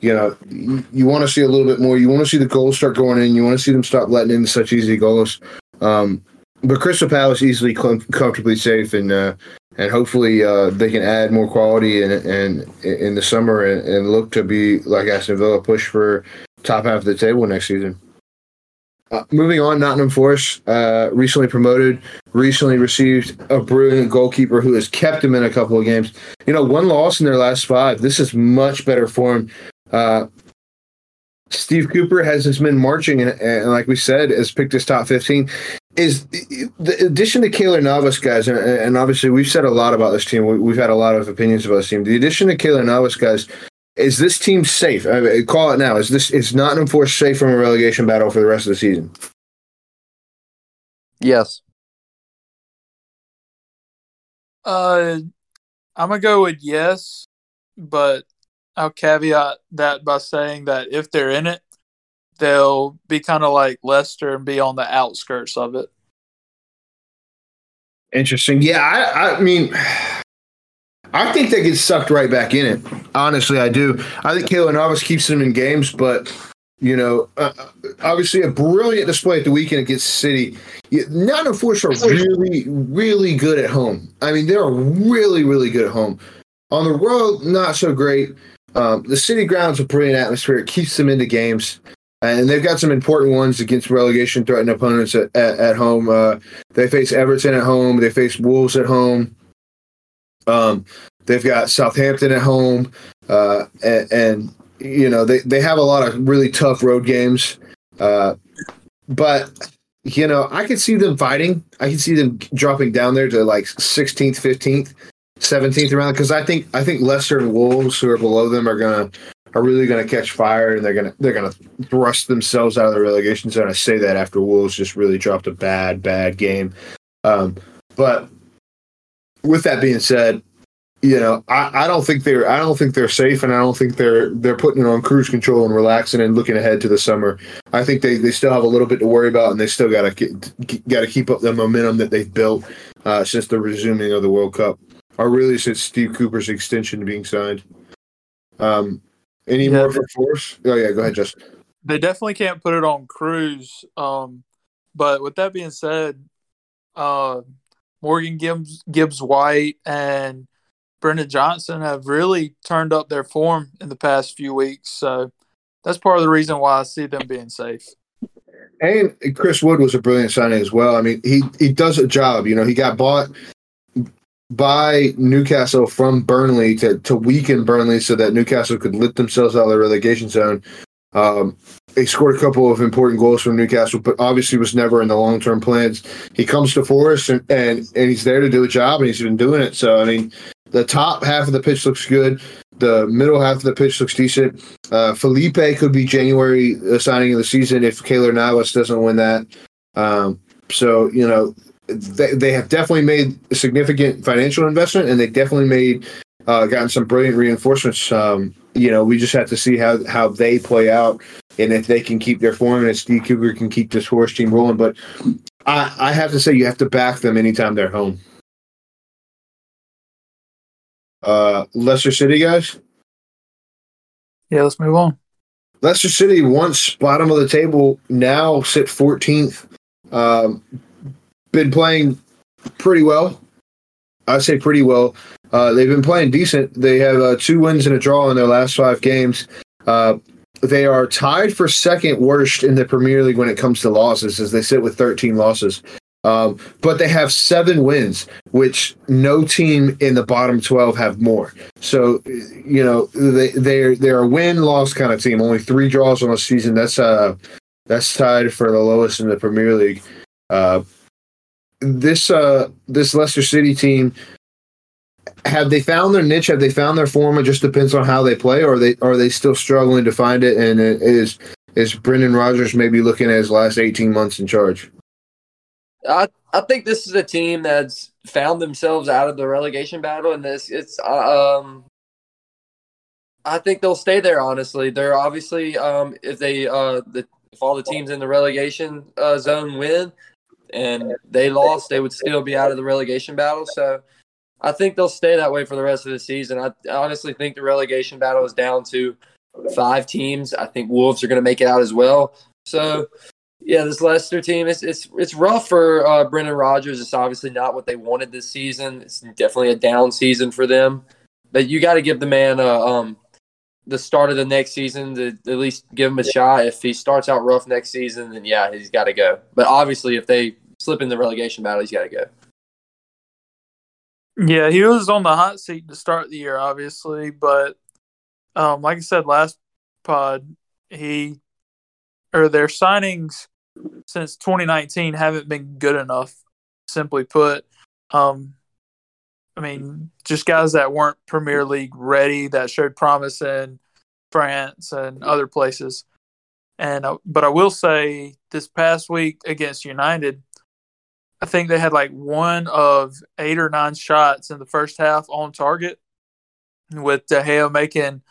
you know you, you want to see a little bit more. You want to see the goals start going in. You want to see them stop letting in such easy goals. Um, but Crystal Palace easily com- comfortably safe, and uh, and hopefully uh, they can add more quality and and in the summer and, and, look to be like Aston Villa push for top half of the table next season. Uh, moving on, Nottingham Forest uh, recently promoted, recently received a brilliant goalkeeper who has kept them in a couple of games. You know, one loss in their last five. This is much better form. Uh, Steve Cooper has his men marching, and, and, like we said, has picked his top 15 is the addition to Keylor Navas, guys, and, and, obviously we've said a lot about this team. We, have had a lot of opinions about this team. The addition to Keylor Navas, guys, is this team safe? I mean, call it now. Is this is Nottingham Forest safe from a relegation battle for the rest of the season?
Yes.
Uh, I'm gonna go with yes, but I'll caveat that by saying that if they're in it, they'll be kind of like Leicester and be on the outskirts of it.
Interesting. Yeah, I, I mean, I think they get sucked right back in it. Honestly, I do. I think Keylor Navas keeps them in games, but you know, uh, obviously a brilliant display at the weekend against City. None of Force are really, really good at home. I mean, they're really, really good at home. On the road, not so great. Um, the City ground's a brilliant atmosphere. It keeps them into games and they've got some important ones against relegation threatened opponents at, at, at home. Uh, they face Everton at home. They face Wolves at home. Um, they've got Southampton at home, uh, and, and, you know they, they have a lot of really tough road games. Uh, but you know I could see them fighting. I can see them dropping down there to like 16th, 15th, 17th round because I think I think Leicester and Wolves who are below them are gonna are really going to catch fire and they're going to they're going to thrust themselves out of the relegation zone. I say that after Wolves just really dropped a bad bad game. Um, but with that being said, you know, I, I don't think they're I don't think they're safe, and I don't think they're they're putting it on cruise control and relaxing and looking ahead to the summer. I think they, they still have a little bit to worry about, and they still got to got to keep up the momentum that they've built uh, since the resuming of the World Cup, or really since Steve Cooper's extension being signed. Um, Any
Yeah,
more for Force? Oh yeah, go ahead, Justin.
they definitely can't put it on cruise. Um, but with that being said, uh, Morgan Gibbs, Gibbs White and Brennan Johnson have really turned up their form in the past few weeks. So that's part of the reason why I see them being safe.
And Chris Wood was a brilliant signing as well. I mean, he he does a job. You know, he got bought by Newcastle from Burnley to to weaken Burnley so that Newcastle could lift themselves out of the relegation zone. Um, he scored a couple of important goals from Newcastle, but obviously was never in the long term plans. He comes to Forest and, and and he's there to do a job, and he's been doing it. So I mean, the top half of the pitch looks good. The middle half of the pitch looks decent. Uh, Felipe could be January uh, signing of the season if Keylor Navas doesn't win that. Um, so you know they, they have definitely made significant financial investment, and they definitely made uh, gotten some brilliant reinforcements. Um, you know, we just have to see how how they play out, and if they can keep their form, and if Steve Cooper can keep this horse team rolling. But I, I have to say, you have to back them anytime they're home. Uh, Leicester City guys.
Yeah, let's move on.
Leicester City, once bottom of the table, now sit 14th. Um, been playing pretty well. I say pretty well. Uh, they've been playing decent. They have uh, two wins and a draw in their last five games. Uh, they are tied for second worst in the Premier League when it comes to losses, as they sit with 13 losses. Um, but they have seven wins, which no team in the bottom 12 have more. So, you know, they they're they're a win loss kind of team. Only three draws on the season. That's uh that's tied for the lowest in the Premier League. Uh, this uh this Leicester City team have they found their niche? Have they found their form? It just depends on how they play, or are they are they still struggling to find it? And it is is Brendan Rodgers maybe looking at his last eighteen months in charge?
I I think this is a team that's found themselves out of the relegation battle, and this it's um. I think they'll stay there. Honestly, they're obviously um if they uh the if all the teams in the relegation uh, zone win and they lost, they would still be out of the relegation battle. So I think they'll stay that way for the rest of the season. I honestly think the relegation battle is down to five teams. I think Wolves are going to make it out as well. So yeah, this Leicester team it's it's it's rough for uh, Brendan Rodgers. It's obviously not what they wanted this season. It's definitely a down season for them. But you got to give the man a, um the start of the next season to at least give him a shot. If he starts out rough next season, then yeah, he's got to go. But obviously, if they slip in the relegation battle, he's got to go.
Yeah, he was on the hot seat to start the year, obviously, but um, like I said last pod, he or their signings since 2019 haven't been good enough. Simply put, um, I mean, just guys that weren't Premier League ready that showed promise in France and other places. And uh, but I will say, this past week against United, I think they had like one of eight or nine shots in the first half on target, with De Gea making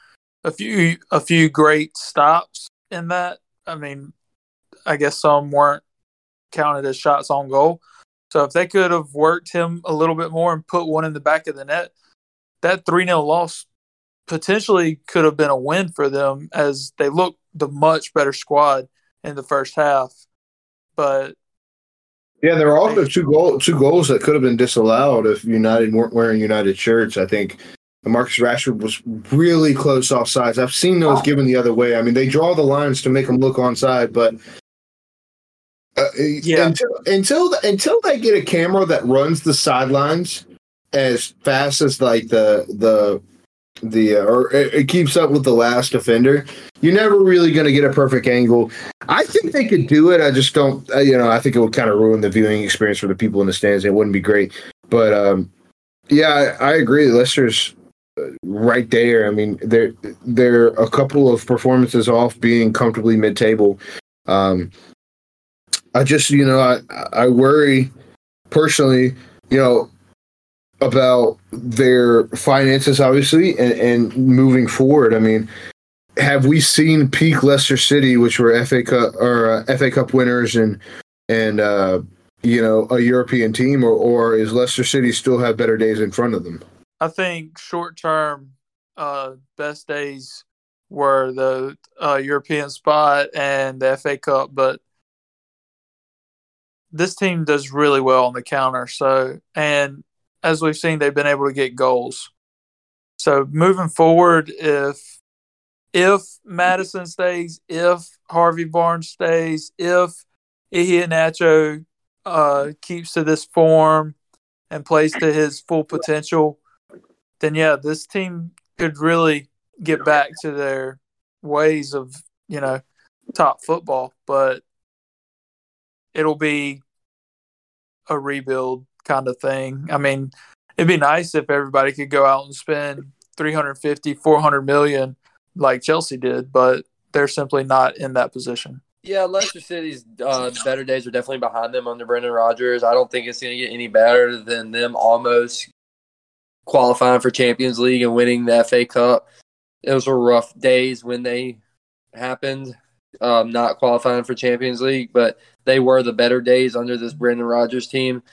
a few a few great stops in that. I mean, I guess some weren't counted as shots on goal. So if they could have worked him a little bit more and put one in the back of the net, that 3 0 loss potentially could have been a win for them as they looked the much better squad in the first half. But
Yeah, there were also two goal two goals that could have been disallowed if United weren't wearing United shirts. I think Marcus Rashford was really close offsides. I've seen those given the other way. I mean, they draw the lines to make them look onside, but uh,
Yeah.
until until until they get a camera that runs the sidelines as fast as like the the the uh, or it, keeps up with the last defender, you're never really going to get a perfect angle. I think they could do it. I just don't. Uh, you know, I think it would kind of ruin the viewing experience for the people in the stands. It wouldn't be great. But um, yeah, I, I agree. Leicester's uh, right there. I mean, they're they're a couple of performances off being comfortably mid-table. Um, I just, you know, I I worry personally, you know, about their finances, obviously, and, and moving forward. I mean, have we seen peak Leicester City, which were FA Cup or uh, FA Cup winners and and uh, you know a European team, or or is Leicester City still have better days in front of them?
I think short term, uh, best days were the uh, European spot and the FA Cup, but this team does really well on the counter. So, and as we've seen, they've been able to get goals. So moving forward, if if Maddison stays, if Harvey Barnes stays, if Iheanacho uh, keeps to this form and plays to his full potential, then yeah, this team could really get back to their ways of you know top football. But it'll be a rebuild kind of thing. I mean, it'd be nice if everybody could go out and spend 350, 400 million like Chelsea did, but they're simply not in that position.
Yeah, Leicester City's uh, better days are definitely behind them under Brendan Rodgers. I don't think it's going to get any better than them almost qualifying for Champions League and winning the FA Cup. Those were rough days when they happened, um, not qualifying for Champions League, but they were the better days under this Brendan Rodgers team.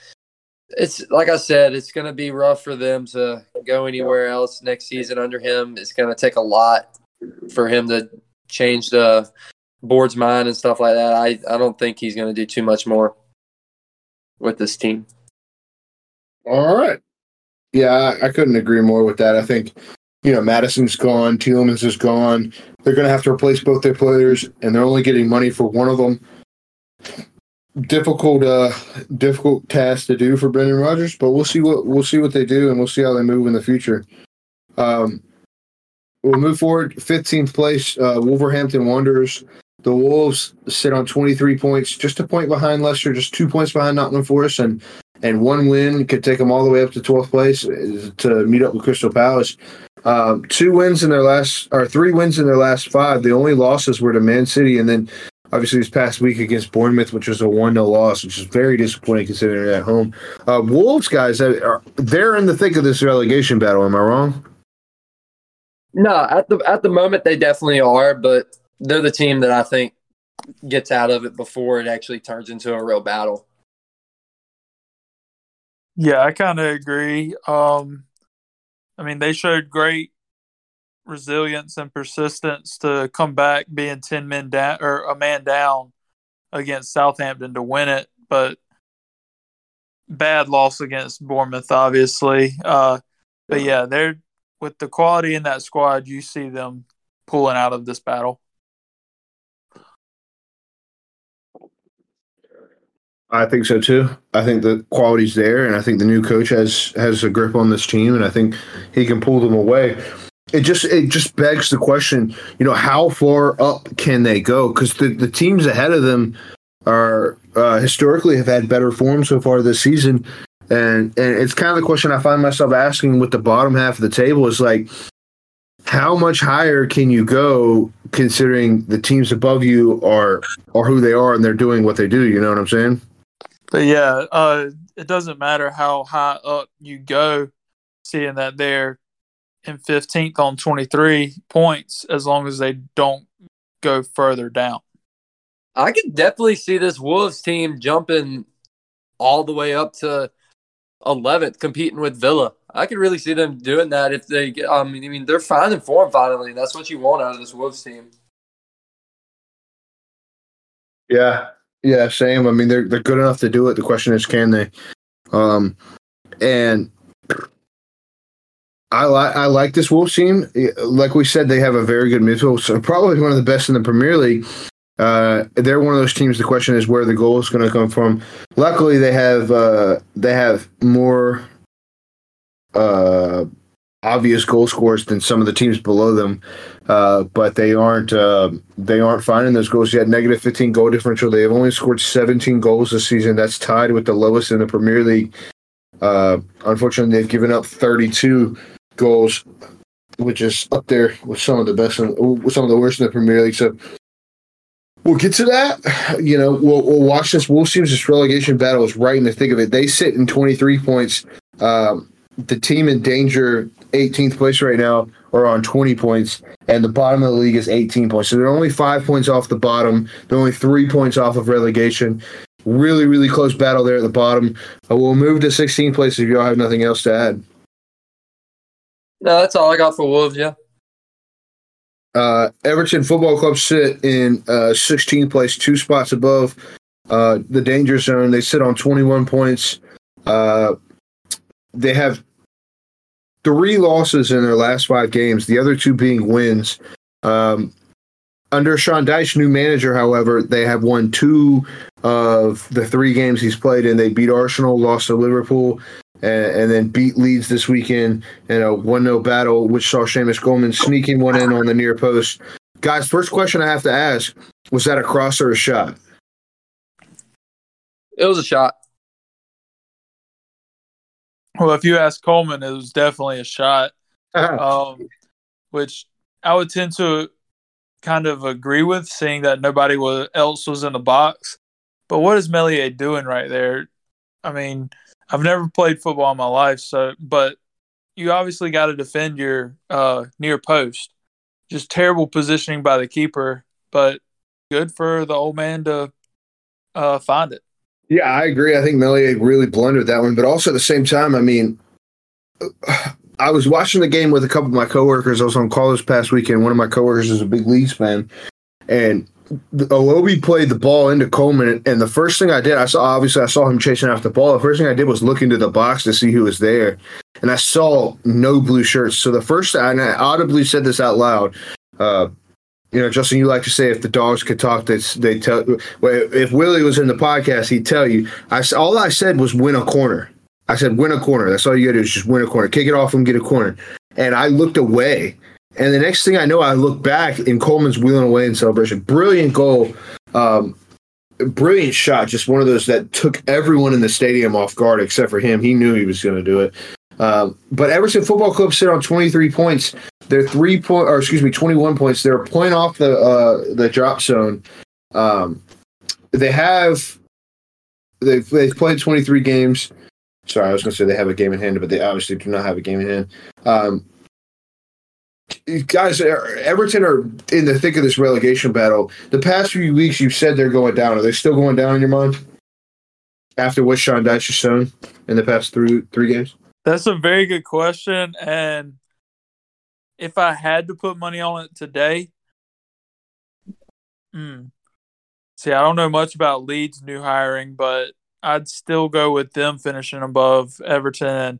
It's like I said, it's going to be rough for them to go anywhere else next season under him. It's going to take a lot for him to change the board's mind and stuff like that. I, I don't think he's going to do too much more with this team.
All right. Yeah, I, I couldn't agree more with that. I think, you know, Maddison's gone, Tielemans is gone. They're going to have to replace both their players, and they're only getting money for one of them. Difficult, uh, difficult task to do for Brendan Rodgers, but we'll see what we'll see what they do, and we'll see how they move in the future. Um, we'll move forward. Fifteenth place, uh, Wolverhampton Wanderers. The Wolves sit on 23 points, just a point behind Leicester, just two points behind Nottingham Forest, and and one win could take them all the way up to 12th place uh, to meet up with Crystal Palace. Um, two wins in their last, or three wins in their last five. The only losses were to Man City, and then obviously this past week against Bournemouth, which was a one 0 loss, which is very disappointing considering they're at home. Uh, Wolves guys, are, they're in the thick of this relegation battle. Am I wrong?
No, at the at the moment they definitely are, but they're the team that I think gets out of it before it actually turns into a real battle.
Yeah, I kind of agree. Um, I mean, they showed great resilience and persistence to come back being 10 men down or a man down against Southampton to win it, but bad loss against Bournemouth, obviously. Uh, but yeah, they're with the quality in that squad, you see them pulling out of this battle.
I think so too. I think the quality's there, and I think the new coach has has a grip on this team, and I think he can pull them away. It just it just begs the question, you know, how far up can they go? Because the the teams ahead of them are uh, historically have had better form so far this season, and and it's kind of the question I find myself asking with the bottom half of the table is like, how much higher can you go considering the teams above you are are who they are and they're doing what they do? You know what I'm saying?
But yeah, uh, it doesn't matter how high up you go, seeing that they're in 15th on 23 points as long as they don't go further down.
I could definitely see this Wolves team jumping all the way up to 11th, competing with Villa. I could really see them doing that if they get. I mean, I mean, they're finding form finally. That's what you want out of this Wolves team.
Yeah, yeah, same. I mean, they're they're good enough to do it. The question is, can they? Um, and I like I like this Wolves team. Like we said, they have a very good midfield, so probably one of the best in the Premier League. Uh, they're one of those teams. The question is where the goal is going to come from. Luckily, they have uh, they have more uh, obvious goal scorers than some of the teams below them, uh, but they aren't uh, they aren't finding those goals yet. Negative 15 goal differential. They have only scored 17 goals this season. That's tied with the lowest in the Premier League. Uh, unfortunately, they've given up 32 goals, which is up there with some of the best, with some of the worst in the Premier League. So. We'll get to that. You know, we'll, we'll watch this. Wolves team's this relegation battle is right in the thick of it. They sit in 23 points. Um, the team in danger 18th place right now are on 20 points, and the bottom of the league is 18 points. So they're only five points off the bottom. They're only three points off of relegation. Really, really close battle there at the bottom. Uh, we'll move to 16th place if y'all have nothing else to add.
No, that's all I got for Wolves. Yeah.
Uh, Everton Football Club sit in uh, 16th place, two spots above uh, the danger zone. They sit on 21 points. Uh, they have three losses in their last five games, the other two being wins. Um, under Sean Dyche, new manager, however, they have won two of the three games he's played in. They beat Arsenal, lost to Liverpool, and, and then beat Leeds this weekend in a 1 0 battle, which saw Seamus Coleman sneaking one in on the near post. Guys, first question I have to ask was that a cross or a shot?
It was a shot.
Well, if you ask Coleman, it was definitely a shot, um, which I would tend to kind of agree with, seeing that nobody was, else was in the box. But what is Meslier doing right there? I mean, I've never played football in my life, so but you obviously got to defend your uh, near post. Just terrible positioning by the keeper, but good for the old man to uh, find it.
Yeah, I agree. I think Meslier really blundered that one, but also at the same time, I mean, I was watching the game with a couple of my coworkers. I was on call this past weekend. One of my coworkers is a big Leeds fan, and Iwobi played the ball into Coleman, and the first thing I did, I saw obviously I saw him chasing after the ball. The first thing I did was look into the box to see who was there, and I saw no blue shirts. So the first, and I audibly said this out loud. Uh, you know, Justin, you like to say if the dogs could talk, they they tell. If Willie was in the podcast, he'd tell you. I all I said was win a corner. I said win a corner. That's all you got to do is just win a corner. Kick it off and get a corner. And I looked away, and the next thing I know, I look back and Coleman's wheeling away in celebration. Brilliant goal. Um, brilliant shot. Just one of those that took everyone in the stadium off guard except for him. He knew he was going to do it. Um, but Everton Football Club sit on 23 points. They're three point, or excuse me, 21 points. They're a point off the uh, the drop zone. Um, they have they've they've played 23 games. Sorry, I was going to say they have a game in hand, but they obviously do not have a game in hand. Um, guys, Everton are in the thick of this relegation battle. The past few weeks, you've said they're going down. Are they still going down in your mind? After what Sean Dyche has shown in the past three three games?
That's a very good question. And if I had to put money on it today, hmm. See, I don't know much about Leeds new hiring, but I'd still go with them finishing above Everton and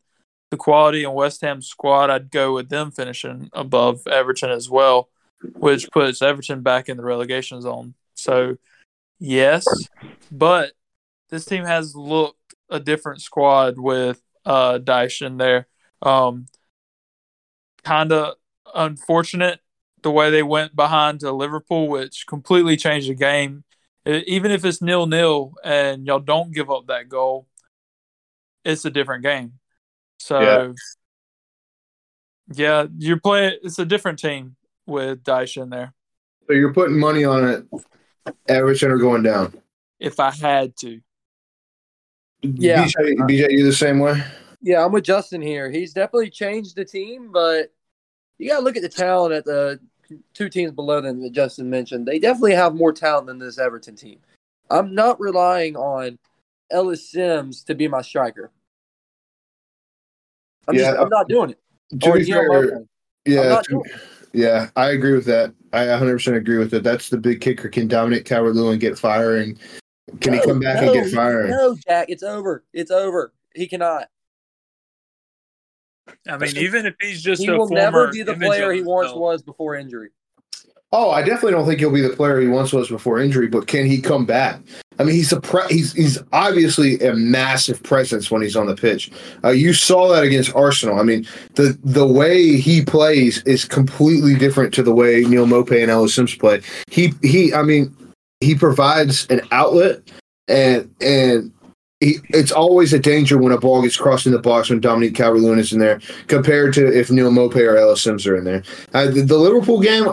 the quality in West Ham squad. I'd go with them finishing above Everton as well, which puts Everton back in the relegation zone. So, yes, but this team has looked a different squad with uh, Dyche in there. Um, kind of unfortunate the way they went behind to Liverpool, which completely changed the game. Even if it's nil nil and y'all don't give up that goal, it's a different game. So, yeah, yeah you're playing. It's a different team with Dyche in there.
So you're putting money on it. Everton are going down.
If I had to.
Yeah.
BJ, BJ, you the same way?
Yeah, I'm with Justin here. He's definitely changed the team, but you got to look at the talent at the two teams below them that Justin mentioned. They definitely have more talent than this Everton team. I'm not relying on Ellis Simms to be my striker. I'm, yeah, just, I'm not doing it.
To or, be fair, yeah, to, yeah, I agree with that. I 100% agree with it. That's the big kicker. Can Dominic Calvert-Lewin get firing? Can no, he come back no, and get firing?
No, Jack, it's over. It's over. He cannot.
I mean, even if he's just
he will never be the player he once was before injury.
Oh, I definitely don't think he'll be the player he once was before injury, but can he come back? I mean, he's a pre- he's he's obviously a massive presence when he's on the pitch. Uh, you saw that against Arsenal. I mean, the the way he plays is completely different to the way Neal Maupay and Ellis Simms play. He he, I mean, he provides an outlet and and he, it's always a danger when a ball gets crossed in the box when Dominic Calvert-Lewin is in there, compared to if Neal Maupay or Ellis Simms are in there. Uh, the, the, Liverpool game,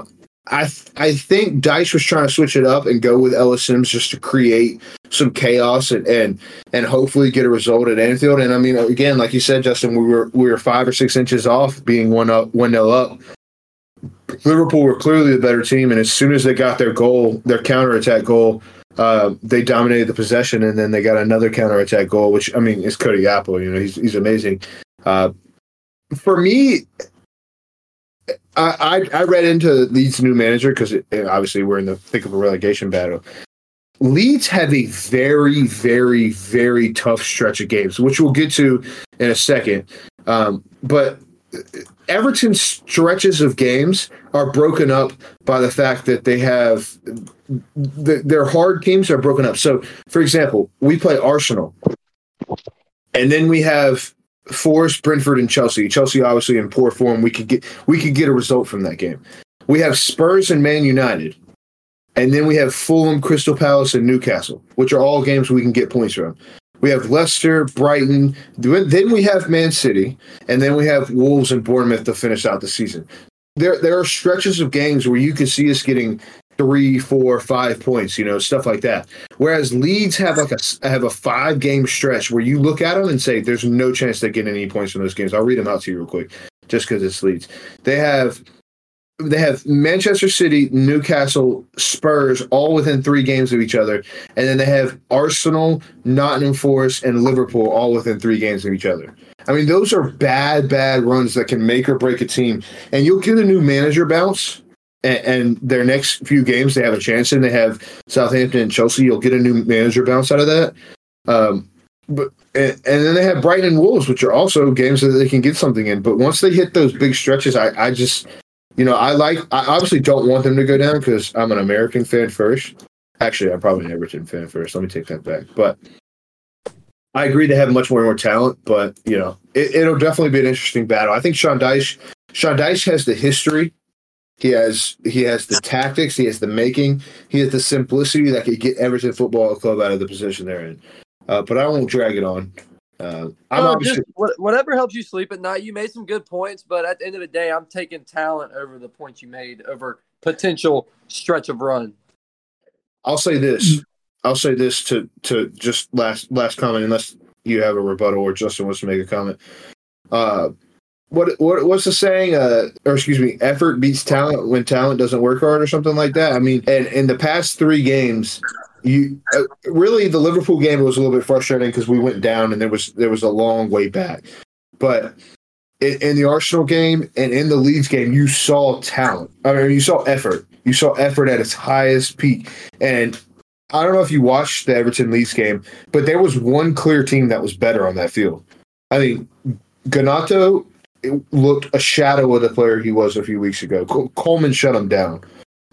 I th- I think Dyche was trying to switch it up and go with Ellis Simms just to create some chaos and and, and hopefully get a result at Anfield. And I mean, again, like you said, Justin, we were we were five or six inches off being one up, one nil up. Liverpool were clearly the better team, and as soon as they got their goal, their counterattack goal uh, they dominated the possession, and then they got another counterattack goal, which I mean is Cody Gakpo. You know, he's he's amazing. Uh, for me, I, I read into Leeds' new manager because obviously we're in the thick of a relegation battle. Leeds have a very, very, very tough stretch of games, which we'll get to in a second. Um, but Everton's stretches of games are broken up by the fact that they have the, their hard teams are broken up. So, for example, we play Arsenal, and then we have Forest, Brentford, and Chelsea. Chelsea obviously in poor form. We could get we could get a result from that game. We have Spurs and Man United, and then we have Fulham, Crystal Palace, and Newcastle, which are all games we can get points from. We have Leicester, Brighton, then we have Man City, and then we have Wolves and Bournemouth to finish out the season. There, there are stretches of games where you can see us getting three, four, five points, you know, stuff like that. Whereas Leeds have like a have a five game stretch where you look at them and say, "There's no chance they get any points from those games." I'll read them out to you real quick, just because it's Leeds. They have they have Manchester City, Newcastle, Spurs all within three games of each other, and then they have Arsenal, Nottingham Forest, and Liverpool all within three games of each other. I mean, those are bad, bad runs that can make or break a team. And you'll get a new manager bounce, and, and their next few games they have a chance in. They have Southampton and Chelsea. You'll get a new manager bounce out of that. Um, but and, and, then they have Brighton and Wolves, which are also games that they can get something in. But once they hit those big stretches, I, I just you know, I like. I obviously don't want them to go down because I'm an American fan first. Actually, I'm probably an Everton fan first. Let me take that back. But I agree they have much more and more talent. But you know, it, will definitely be an interesting battle. I think Sean Dyche. Sean Dyche has the history. He has he has the tactics. He has the making. He has the simplicity that could get Everton Football Club out of the position they're in. Uh, but I won't drag it on. Uh, I'm
no, just whatever helps you sleep at night. You made some good points, but at the end of the day, I'm taking talent over the points you made over potential stretch of run.
I'll say this. I'll say this to to just last last comment, unless you have a rebuttal or Justin wants to make a comment. Uh, what what what's the saying? Uh, or excuse me, effort beats talent when talent doesn't work hard, or something like that. I mean, and in the past three games, you uh, really the Liverpool game was a little bit frustrating because we went down and there was there was a long way back. But in, in, the Arsenal game and in the Leeds game, you saw talent. I mean, you saw effort. You saw effort at its highest peak. And I don't know if you watched the Everton Leeds game, but there was one clear team that was better on that field. I mean, Gnonto looked a shadow of the player he was a few weeks ago. Coleman shut him down,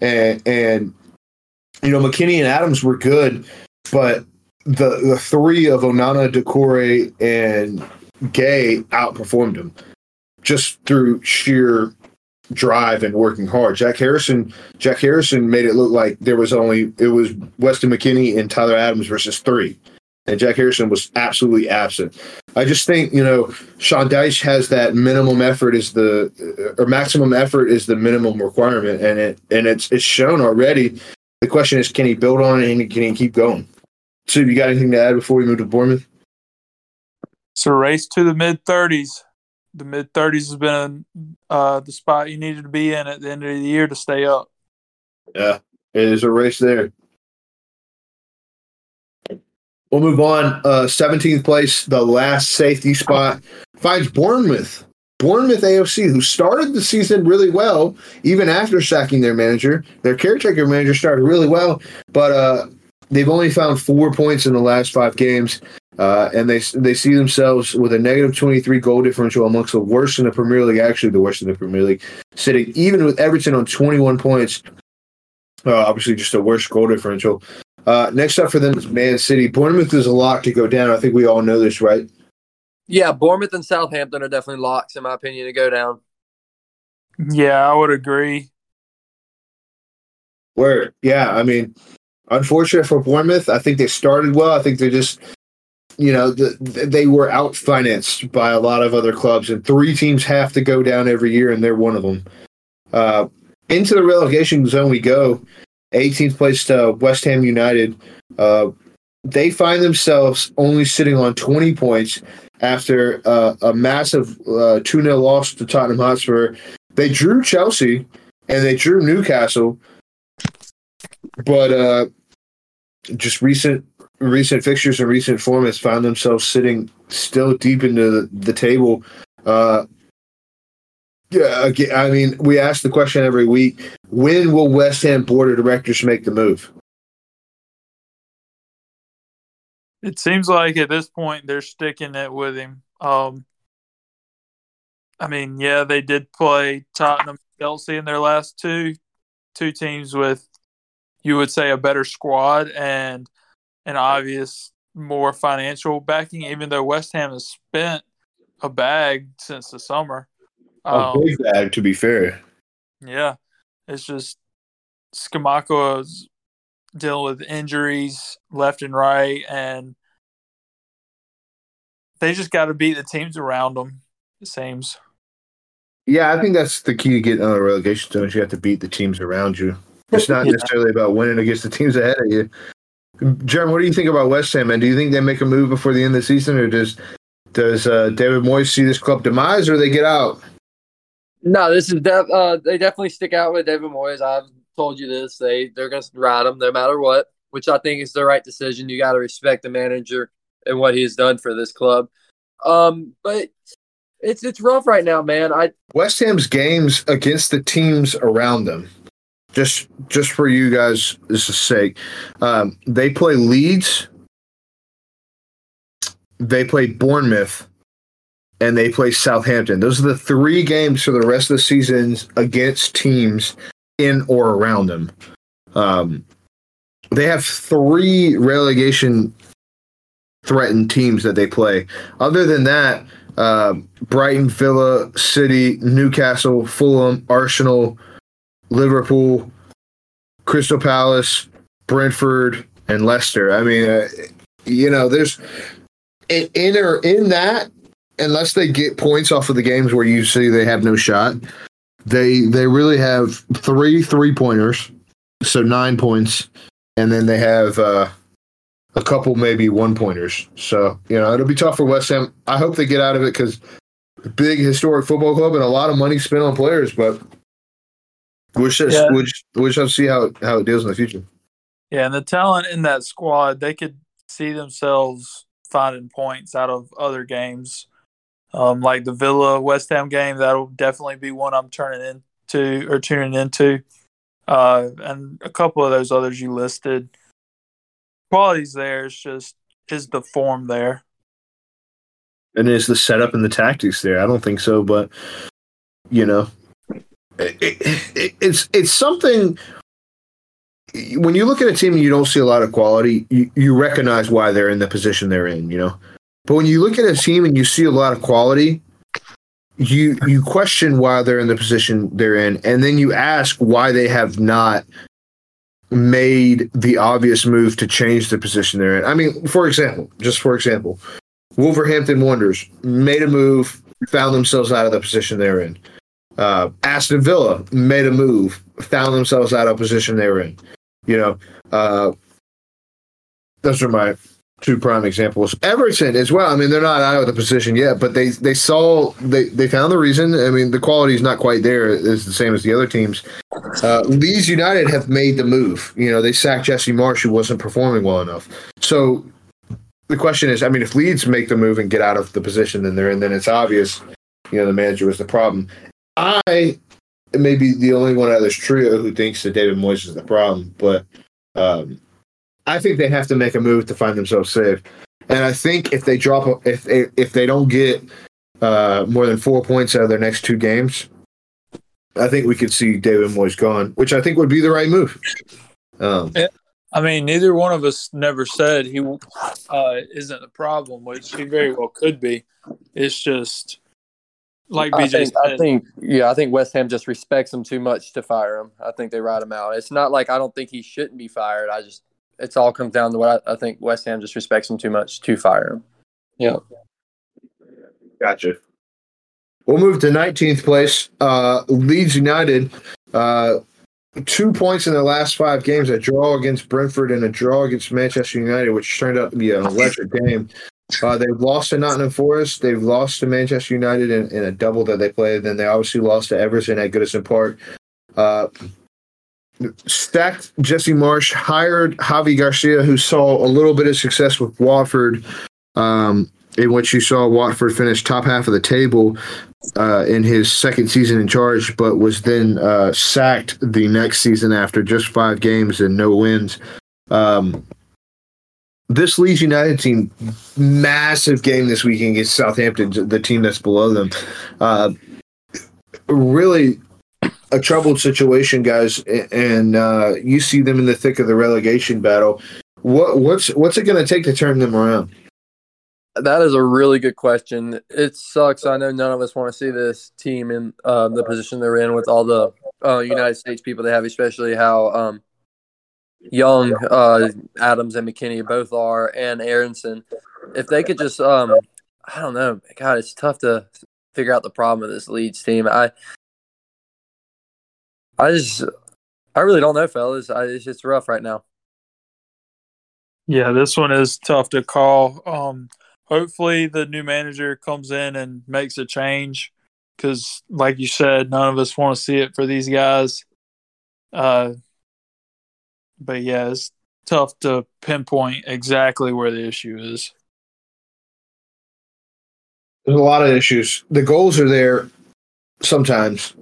and and you know, McKennie and Adams were good, but the the three of Onana, Doucouré, and Gueye outperformed him just through sheer drive and working hard. Jack Harrison, Jack Harrison made it look like there was only it was Weston McKennie and Tyler Adams versus three, and Jack Harrison was absolutely absent. I just think you know Sean Dyche has that minimum effort is the or maximum effort is the minimum requirement, and it and it's it's shown already. The question is, can he build on it and can he keep going? So, you got anything to add before we move to Bournemouth?
It's a race to the mid 30s. The mid 30s has been uh, the spot you needed to be in at the end of the year to stay up.
Yeah, it is a race there. We'll move on. Uh, 17th place, the last safety spot, finds Bournemouth Bournemouth AFC, who started the season really well, even after sacking their manager. Their caretaker manager started really well, but uh, they've only found four points in the last five games. Uh, and they they see themselves with a negative 23 goal differential amongst the worst in the Premier League, actually the worst in the Premier League, sitting even with Everton on 21 points. Uh, obviously, just a worse goal differential. Uh, next up for them is Man City. Bournemouth is a lock to go down. I think we all know this, right?
Yeah, Bournemouth and Southampton are definitely locks, in my opinion, to go down.
Yeah, I would agree.
Where, yeah, I mean, unfortunate for Bournemouth. I think they started well. I think they just, you know, the, they were out financed by a lot of other clubs, and three teams have to go down every year, and they're one of them. Uh, into the relegation zone we go. 18th place to West Ham United. Uh, they find themselves only sitting on 20 points after uh, a massive uh, 2 0 loss to Tottenham Hotspur. They drew Chelsea and they drew Newcastle, but uh, just recent recent fixtures and recent form has found themselves sitting still deep into the, the table. Uh, Yeah, I mean, we ask the question every week: When will West Ham board of directors make the move?
It seems like at this point they're sticking it with him. Um, I mean, yeah, they did play Tottenham, and Chelsea in their last two two teams with, you would say, a better squad and an obvious more financial backing. Even though West Ham has spent a bag since the summer.
A
Um,
big bag, to be fair.
Yeah, it's just Scamacca is dealing with injuries left and right, and they just got to beat the teams around them. It seems.
Yeah, I think that's the key to getting on a relegation zone. is You have to beat the teams around you. It's not
Yeah.
necessarily about winning against the teams ahead of you. Jeremy, what do you think about West Ham? And do you think they make a move before the end of the season, or does does uh, David Moyes see this club demise, or they get out?
No, this is def- uh, they definitely stick out with David Moyes. I've told you this. They they're gonna ride him no matter what, which I think is the right decision. You got to respect the manager and what he's done for this club. Um, but it's it's rough right now, man. I
West Ham's games against the teams around them. Just just for you guys' sake, um, they play Leeds, they play Bournemouth, and they play Southampton. Those are the three games for the rest of the seasons against teams in or around them. Um, they have three relegation threatened teams that they play. Other than that, uh, Brighton, Villa, City, Newcastle, Fulham, Arsenal, Liverpool, Crystal Palace, Brentford, and Leicester. I mean, uh, you know, there's in in, or in that unless they get points off of the games where you see they have no shot. They they really have three three pointers, so nine points, and then they have uh, a couple maybe one pointers. So you know it'll be tough for West Ham. I hope they get out of it because big historic football club and a lot of money spent on players, but we should
Yeah.
we we shall see how how it deals in the future.
Yeah, and the talent in that squad, they could see themselves finding points out of other games. Um, like the Villa West Ham game, that'll definitely be one I'm turning into or tuning into. Uh, and a couple of those others you listed. Quality's there. It's just is the form there.
And is the setup and the tactics there? I don't think so, but you know, it, it, it's it's something. When you look at a team and you don't see a lot of quality, you, you recognize why they're in the position they're in. You know, but when you look at a team and you see a lot of quality, you you question why they're in the position they're in, and then you ask why they have not made the obvious move to change the position they're in. I mean, for example, just for example, Wolverhampton Wanderers made a move, found themselves out of the position they're in. Uh, Aston Villa made a move, found themselves out of position they were in. You know, uh, those are my two prime examples. Everton as well. I mean, they're not out of the position yet, but they they saw they they found the reason. I mean, the quality is not quite there. It's the same as the other teams. Uh, Leeds United have made the move. You know, they sacked Jesse Marsch, who wasn't performing well enough. So the question is, I mean, if Leeds make the move and get out of the position then they're in, then it's obvious, you know, the manager was the problem. I may be the only one out of this trio who thinks that David Moyes is the problem, but um, I think they have to make a move to find themselves safe. And I think if they drop, if they, if they don't get uh, more than four points out of their next two games, I think we could see David Moyes gone, which I think would be the right move. Um,
I mean, neither one of us never said he uh, isn't the problem, which he very well could be. It's just like
I think,
said.
I think yeah, I think West Ham just respects him too much to fire him. I think they ride him out. It's not like I don't think he shouldn't be fired. I just it's all comes down to what I, I think West Ham just respects him too much to fire him. Yeah.
Gotcha. We'll move to 19th place. Uh, Leeds United, uh, two points in their last five games a draw against Brentford and a draw against Manchester United, which turned out to be an electric game. Uh, they've lost to Nottingham Forest. They've lost to Manchester United in, in a double that they played. Then they obviously lost to Everton at Goodison Park. Uh, stacked Jesse Marsch, hired Javi Gracia, who saw a little bit of success with Watford. Um, in which you saw Watford finish top half of the table uh, in his second season in charge, but was then uh, sacked the next season after just five games and no wins. Um, this Leeds United team, massive game this weekend against Southampton, the team that's below them. Uh, really a troubled situation, guys, and uh, you see them in the thick of the relegation battle. What what's what's it going to take to turn them around?
That is a really good question. It sucks. I know none of us want to see this team in um, the position they're in with all the uh, United States people they have, especially how um, young uh, Adams and McKennie both are, and Aaronson. If they could just, um, I don't know, God, it's tough to figure out the problem of this Leeds team. I, I just, I really don't know, fellas. I, it's just rough right now.
Yeah, this one is tough to call. Um, hopefully, the new manager comes in and makes a change because, like you said, none of us want to see it for these guys. Uh, but yeah, it's tough to pinpoint exactly where the issue is.
There's a lot of issues. The goals are there sometimes,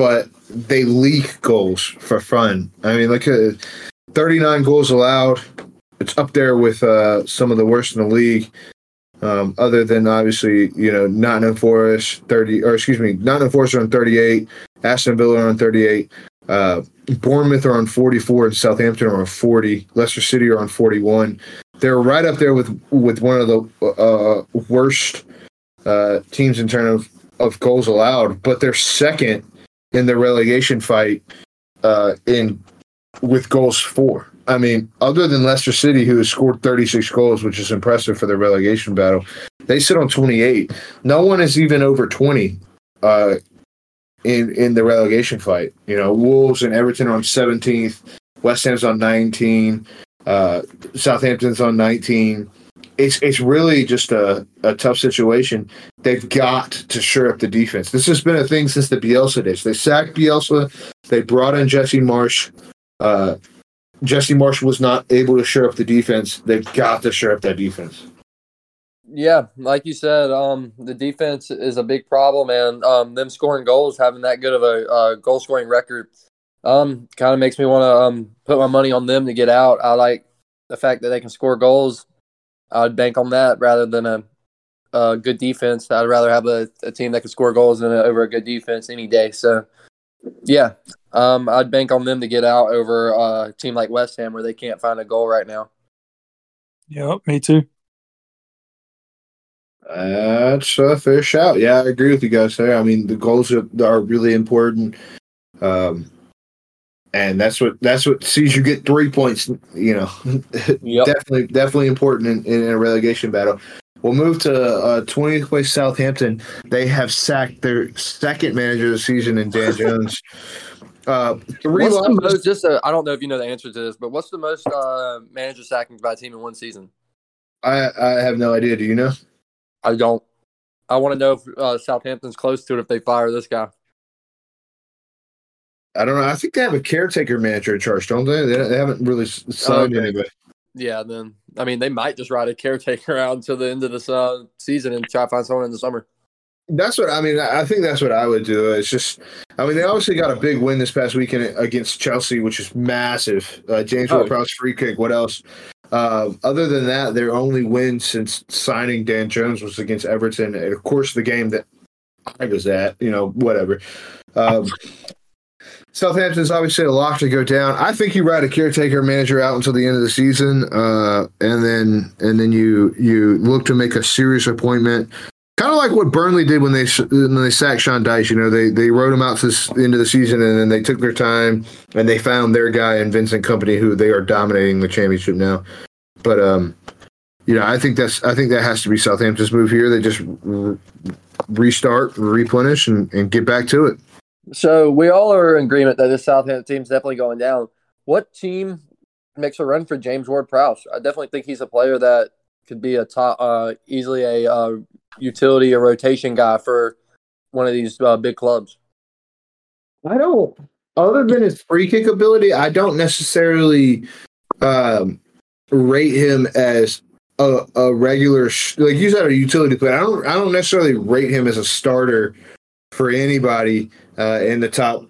but they leak goals for fun. I mean, look at 39 goals allowed. It's up there with uh, some of the worst in the league. Um, other than obviously, you know, Nottingham Forest 30, or excuse me, Nottingham Forest are on 38, Aston Villa on 38. Uh, Bournemouth are on 44 and Southampton are on 40. Leicester City are on 41. They're right up there with with one of the uh, worst uh, teams in terms of, of goals allowed, but they're second in the relegation fight uh, in with goals for. I mean, other than Leicester City, who has scored 36 goals, which is impressive for their relegation battle, they sit on 28. No one is even over 20 uh, in in the relegation fight. You know, Wolves and Everton are on 17th, West Ham's on 19, uh, Southampton's on 19. It's it's really just a, a tough situation. They've got to shore up the defense. This has been a thing since the Bielsa days. They sacked Bielsa. They brought in Jesse Marsch. Uh, Jesse Marsch was not able to shore up the defense. They've got to shore up that defense.
Yeah, like you said, um, the defense is a big problem, and um, them scoring goals, having that good of a uh, goal scoring record, um, kind of makes me want to um, put my money on them to get out. I like the fact that they can score goals. I'd bank on that rather than a, a good defense. I'd rather have a, a team that can score goals than a, over a good defense any day. So, yeah, um, I'd bank on them to get out over a team like West Ham where they can't find a goal right now.
Yep, me too.
That's a fair shout. Yeah, I agree with you guys there. I mean, the goals are, are really important. Um, and that's what that's what sees you get three points. You know, yep. definitely definitely important in, in a relegation battle. We'll move to uh, 20th place Southampton. They have sacked their second manager of the season in Dan Jones. Uh,
three what's the most, just I don't know if you know the answer to this, but what's the most uh, manager sackings by a team in one season?
I I have no idea. Do you know?
I don't. I want to know if uh, Southampton's close to it if they fire this guy.
I don't know. I think they have a caretaker manager in charge, don't they? They, haven't really signed okay. anybody.
Yeah, then I mean they might just ride a caretaker out until the end of this uh, season and try to find someone in the summer.
That's what I mean. I think that's what I would do. It's just, I mean, they obviously got a big win this past weekend against Chelsea, which is massive. Uh, James oh. Ward-Prowse free kick. What else? Uh, other than that, their only win since signing Dan Jones was against Everton. And of course, the game that I was at, you know, whatever. Um, Southampton's obviously a lock to go down. I think you ride a caretaker manager out until the end of the season, uh, and then and then you you look to make a serious appointment. Kind of like what Burnley did when they when they sacked Sean Dyche. You know, they they wrote him out to the end of the season, and then they took their time and they found their guy in Vincent Kompany, who they are dominating the championship now. But um, you know, I think that's I think that has to be Southampton's move here. They just re- restart, replenish, and, and get back to it.
So we all are in agreement that this Southampton team's definitely going down. What team makes a run for James Ward-Prowse? I definitely think he's a player that could be a top, uh, easily a uh, utility a rotation guy for one of these uh, big clubs.
I don't. Other than his free kick ability, I don't necessarily um, rate him as a, a regular sh- like you said a utility player. I don't I don't necessarily rate him as a starter for anybody uh, in the top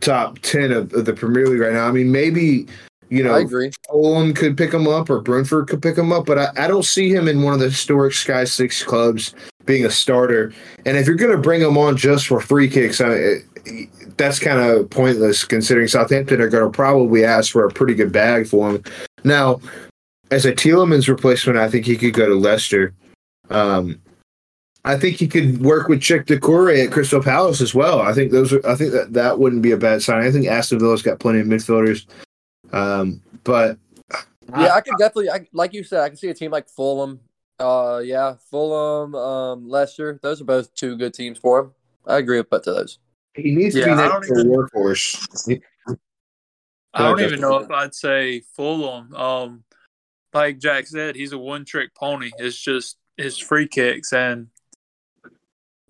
top ten of, of the Premier League right now. I mean, maybe you know
I agree.
Fulham could pick him up or Brentford could pick him up, but I, I don't see him in one of the historic Sky Six clubs being a starter. And if you're going to bring him on just for free kicks, I mean, that's kind of pointless considering Southampton are going to probably ask for a pretty good bag for him. Now, as a Tielemans replacement, I think he could go to Leicester. Um, I think he could work with Cheick Doucouré at Crystal Palace as well. I think those are, I think that that wouldn't be a bad sign. I think Aston Villa's got plenty of midfielders. Um, but
Yeah, I can definitely, I, like you said, I can see a team like Fulham. Uh, yeah, Fulham, um, Leicester. Those are both two good teams for him. I agree with both of those.
he needs
Yeah,
to be
I
next
don't even-
workhorse.
I don't even know if I'd say Fulham. Um, like Jack said, he's a one-trick pony. It's just his free kicks, and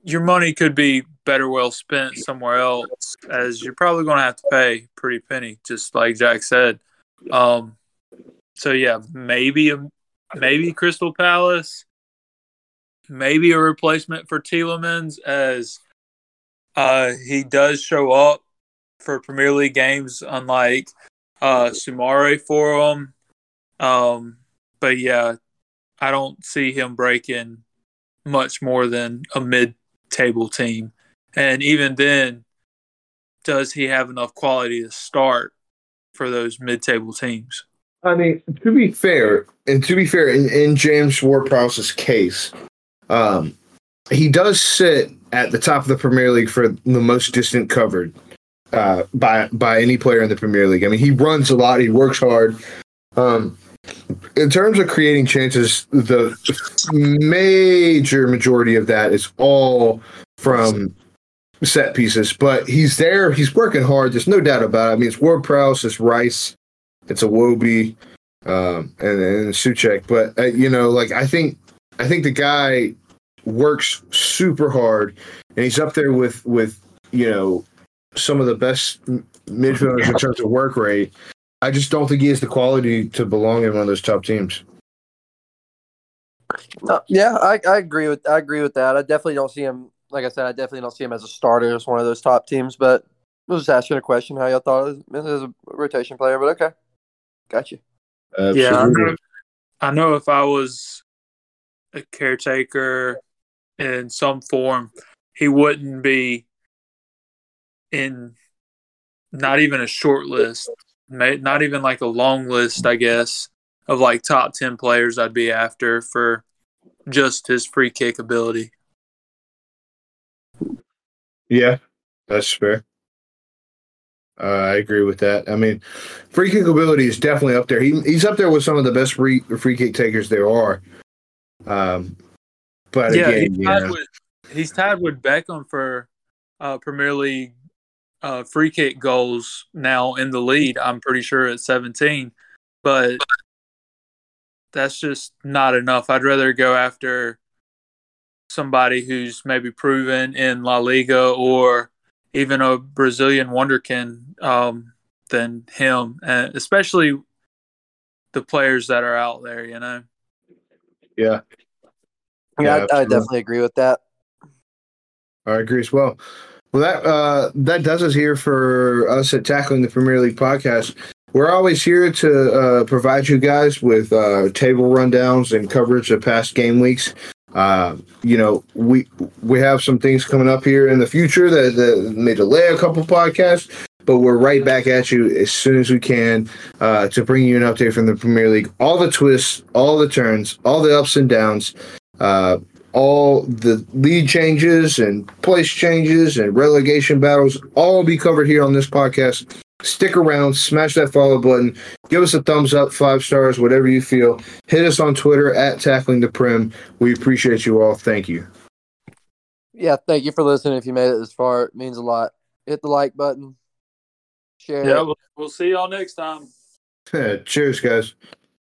your money could be better well spent somewhere else, as you're probably going to have to pay pretty penny, just like Jack said. Um, so yeah, maybe maybe Crystal Palace, maybe a replacement for Tielemans, as uh, he does show up for Premier League games, unlike uh, for him. Um, but yeah, I don't see him breaking much more than a mid-table team, and even then, does he have enough quality to start for those mid-table teams?
I mean, to be fair, and to be fair, in, in James Ward-Prowse's case, um, he does sit at the top of the Premier League for the most distant covered uh, by by any player in the Premier League. I mean, he runs a lot, he works hard. Um, in terms of creating chances, the major majority of that is all from set pieces. But he's there, he's working hard. There's no doubt about it. I mean, it's Ward Prowse, it's Rice, it's Iwobi, um, and, and Souček. But uh, you know, like I think, I think the guy works super hard, and he's up there with with you know some of the best midfielders in terms of work rate. I just don't think he has the quality to belong in one of those top teams.
Uh, yeah, I, I agree with I agree with that. I definitely don't see him. Like I said, I definitely don't see him as a starter as one of those top teams. But I was just asking a question how y'all thought of him as a rotation player. But okay, got you.
Yeah, I know, I know if I was a caretaker in some form, he wouldn't be in not even a short list, may- not even like a long list, I guess, of like top 10 players I'd be after for just his free kick ability.
Yeah, that's fair. Uh, I agree with that. I mean, free kick ability is definitely up there. He, he's up there with some of the best free free kick takers there are. Um, but
yeah,
again,
he's
you
tied,
know,
with, he's tied with Beckham for uh, Premier League uh, free kick goals now in the lead. I'm pretty sure at 17, but that's just not enough. I'd rather go after somebody who's maybe proven in La Liga or even a Brazilian wonderkin um, than him, and especially the players that are out there. You know.
yeah,
Yeah,
Yeah,
I, I definitely agree with that.
I agree as well. Well, that uh, that does us here for us at Tackling the Premier League podcast. We're always here to uh, provide you guys with uh, table rundowns and coverage of past game weeks. Uh, you know, we we have some things coming up here in the future that, that may delay a couple podcasts, but we're right back at you as soon as we can uh, to bring you an update from the Premier League. All the twists, all the turns, all the ups and downs. Uh, all the lead changes and place changes and relegation battles all be covered here on this podcast. Stick around, smash that follow button, give us a thumbs up, five stars, whatever you feel. Hit us on Twitter at Tackling the Prim. We appreciate you all. Thank you.
Yeah, thank you for listening. If you made it this far, it means a lot. Hit the like button, share.
Yeah, we'll, we'll see y'all next time.
Cheers, guys.